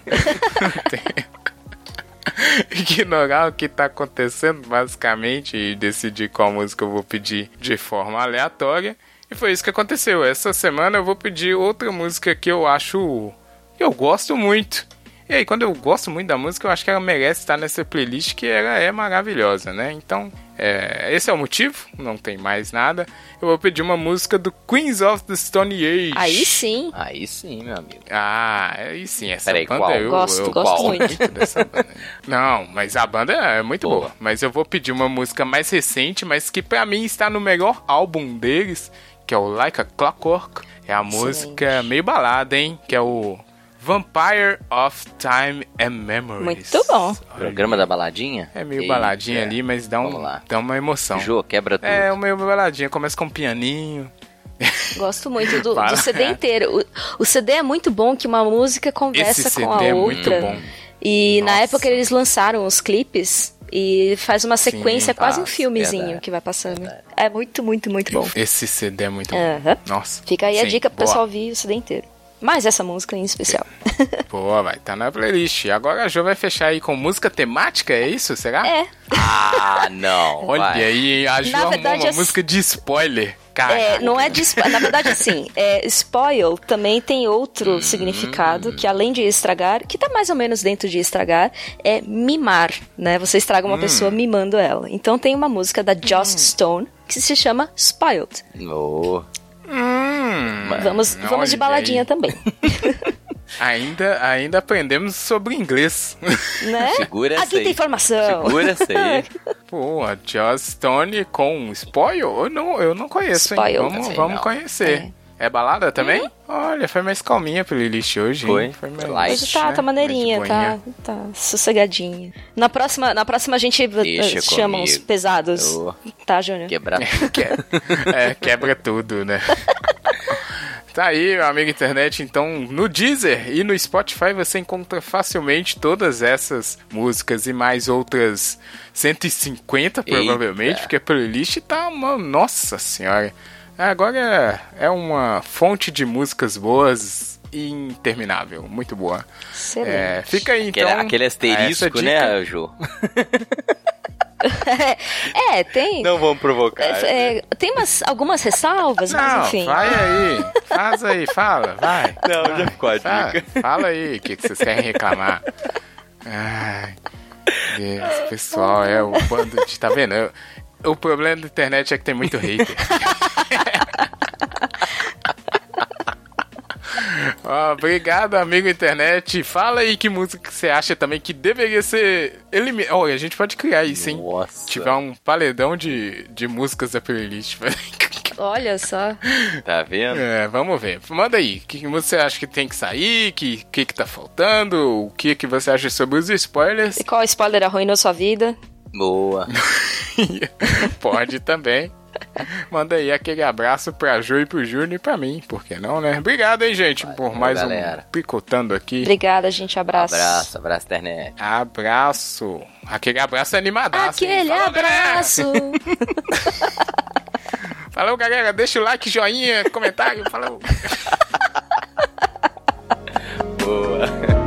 Ignorar o que tá acontecendo, basicamente, e decidir qual música eu vou pedir de forma aleatória. E foi isso que aconteceu. Essa semana eu vou pedir outra música que eu acho. que eu gosto muito. E aí, quando eu gosto muito da música, eu acho que ela merece estar nessa playlist, que ela é maravilhosa, né? Então, é, esse é o motivo, não tem mais nada. Eu vou pedir uma música do Queens of the Stone Age. Aí sim. Aí sim, meu amigo. Ah, aí sim, essa Peraí, banda qual? eu Gosto, eu gosto gosto muito. dessa banda. Não, mas a banda é muito Boa. boa. Mas eu vou pedir uma música mais recente, mas que pra mim está no melhor álbum deles, que é o Like a Clockwork. É a música meio balada, hein? Que é o Vampire of Time and Memories. Muito bom. Programa da baladinha? É meio Eita. baladinha ali, mas dá, um, dá uma emoção. Jô, quebra tudo. É, uma baladinha. Começa com um pianinho. Gosto muito do, do CD inteiro. O, o CD é muito bom que uma música conversa Esse com a CD é outra. muito bom. E na Nossa. época eles lançaram os clipes e faz uma sequência, quase um faz, filmezinho verdade, que vai passando. É muito, muito, muito bom. Esse CD é muito bom. Nossa. Fica aí a Sim, dica pro boa. pessoal ouvir o CD inteiro. Mas essa música em especial. Boa, vai tá na playlist. Agora a Jo vai fechar aí com música temática, é isso? Será? É, Ah, não. Olha vai. aí, a Jo Na arrumou verdade, uma é- música de spoiler. Caraca. É, não é de Na verdade, assim, é, spoil também tem outro Hum. significado, que além de estragar, que tá mais ou menos dentro de estragar, é mimar, né? Você estraga Hum. uma pessoa mimando ela. Então tem uma música da Joss Stone que se chama Spoiled. Oh, Hum, Vamos, olha vamos de baladinha aí. também. Ainda, ainda aprendemos sobre inglês. né? Segura essa Aqui aí. tem informação. segura essa aí. Pô, a Joss Stone com spoil? Eu não, eu não conheço, hein? Spoil Vamos, também vamos não. conhecer. É. balada também? Olha, foi mais calminha a playlist hoje, Foi. hein? Foi mais Light, Hoje tá, né? tá maneirinha, tá, tá sossegadinha. Na próxima, na próxima a gente Deixa eh, chama uns comigo. pesados. Eu- Tá, Júnior? Quebrar. Que- é, quebra tudo, né? Tá aí, meu amigo internet. Então, no Deezer e no Spotify você encontra facilmente todas essas músicas e mais outras 150, provavelmente, Eita. porque a playlist tá uma. Nossa senhora! Agora é uma fonte de músicas boas e interminável. Muito boa. Excelente. É, fica aí, então. Aquele, aquele essa asterisco, né, Jô? É, tem. Não vamos provocar. É, é, tem umas, algumas ressalvas, Não, mas enfim. vai aí. Faz aí, fala, vai. Não, já ficou a Fala, dica. fala aí o que, que vocês querem reclamar. Ai, Deus, pessoal, é o bando de. Tá vendo? Eu- o problema da internet é que tem muito hater. Ó, obrigado, amigo internet. Fala aí que música que você acha também que deveria ser eliminada. Olha, a gente pode criar isso, hein? Nossa. Tiver um paledão de, de músicas da playlist. Olha só. Tá vendo? É, vamos ver. Manda aí. O que que você acha que tem que sair? O que, que, que tá faltando? O que, que você acha sobre os spoilers? E qual spoiler arruinou sua vida? Boa. Pode também. Manda aí aquele abraço pra Ju e pro Júnior e pra mim, por que não, né? Obrigado, hein, gente, Valeu, por mais galera. um Picotando aqui. Obrigada, gente, abraço. Abraço, abraço, internet. Abraço. Aquele abraço animador. Aquele Falou, abraço. Falou, galera. Deixa o like, joinha, comentário. Falou. Boa.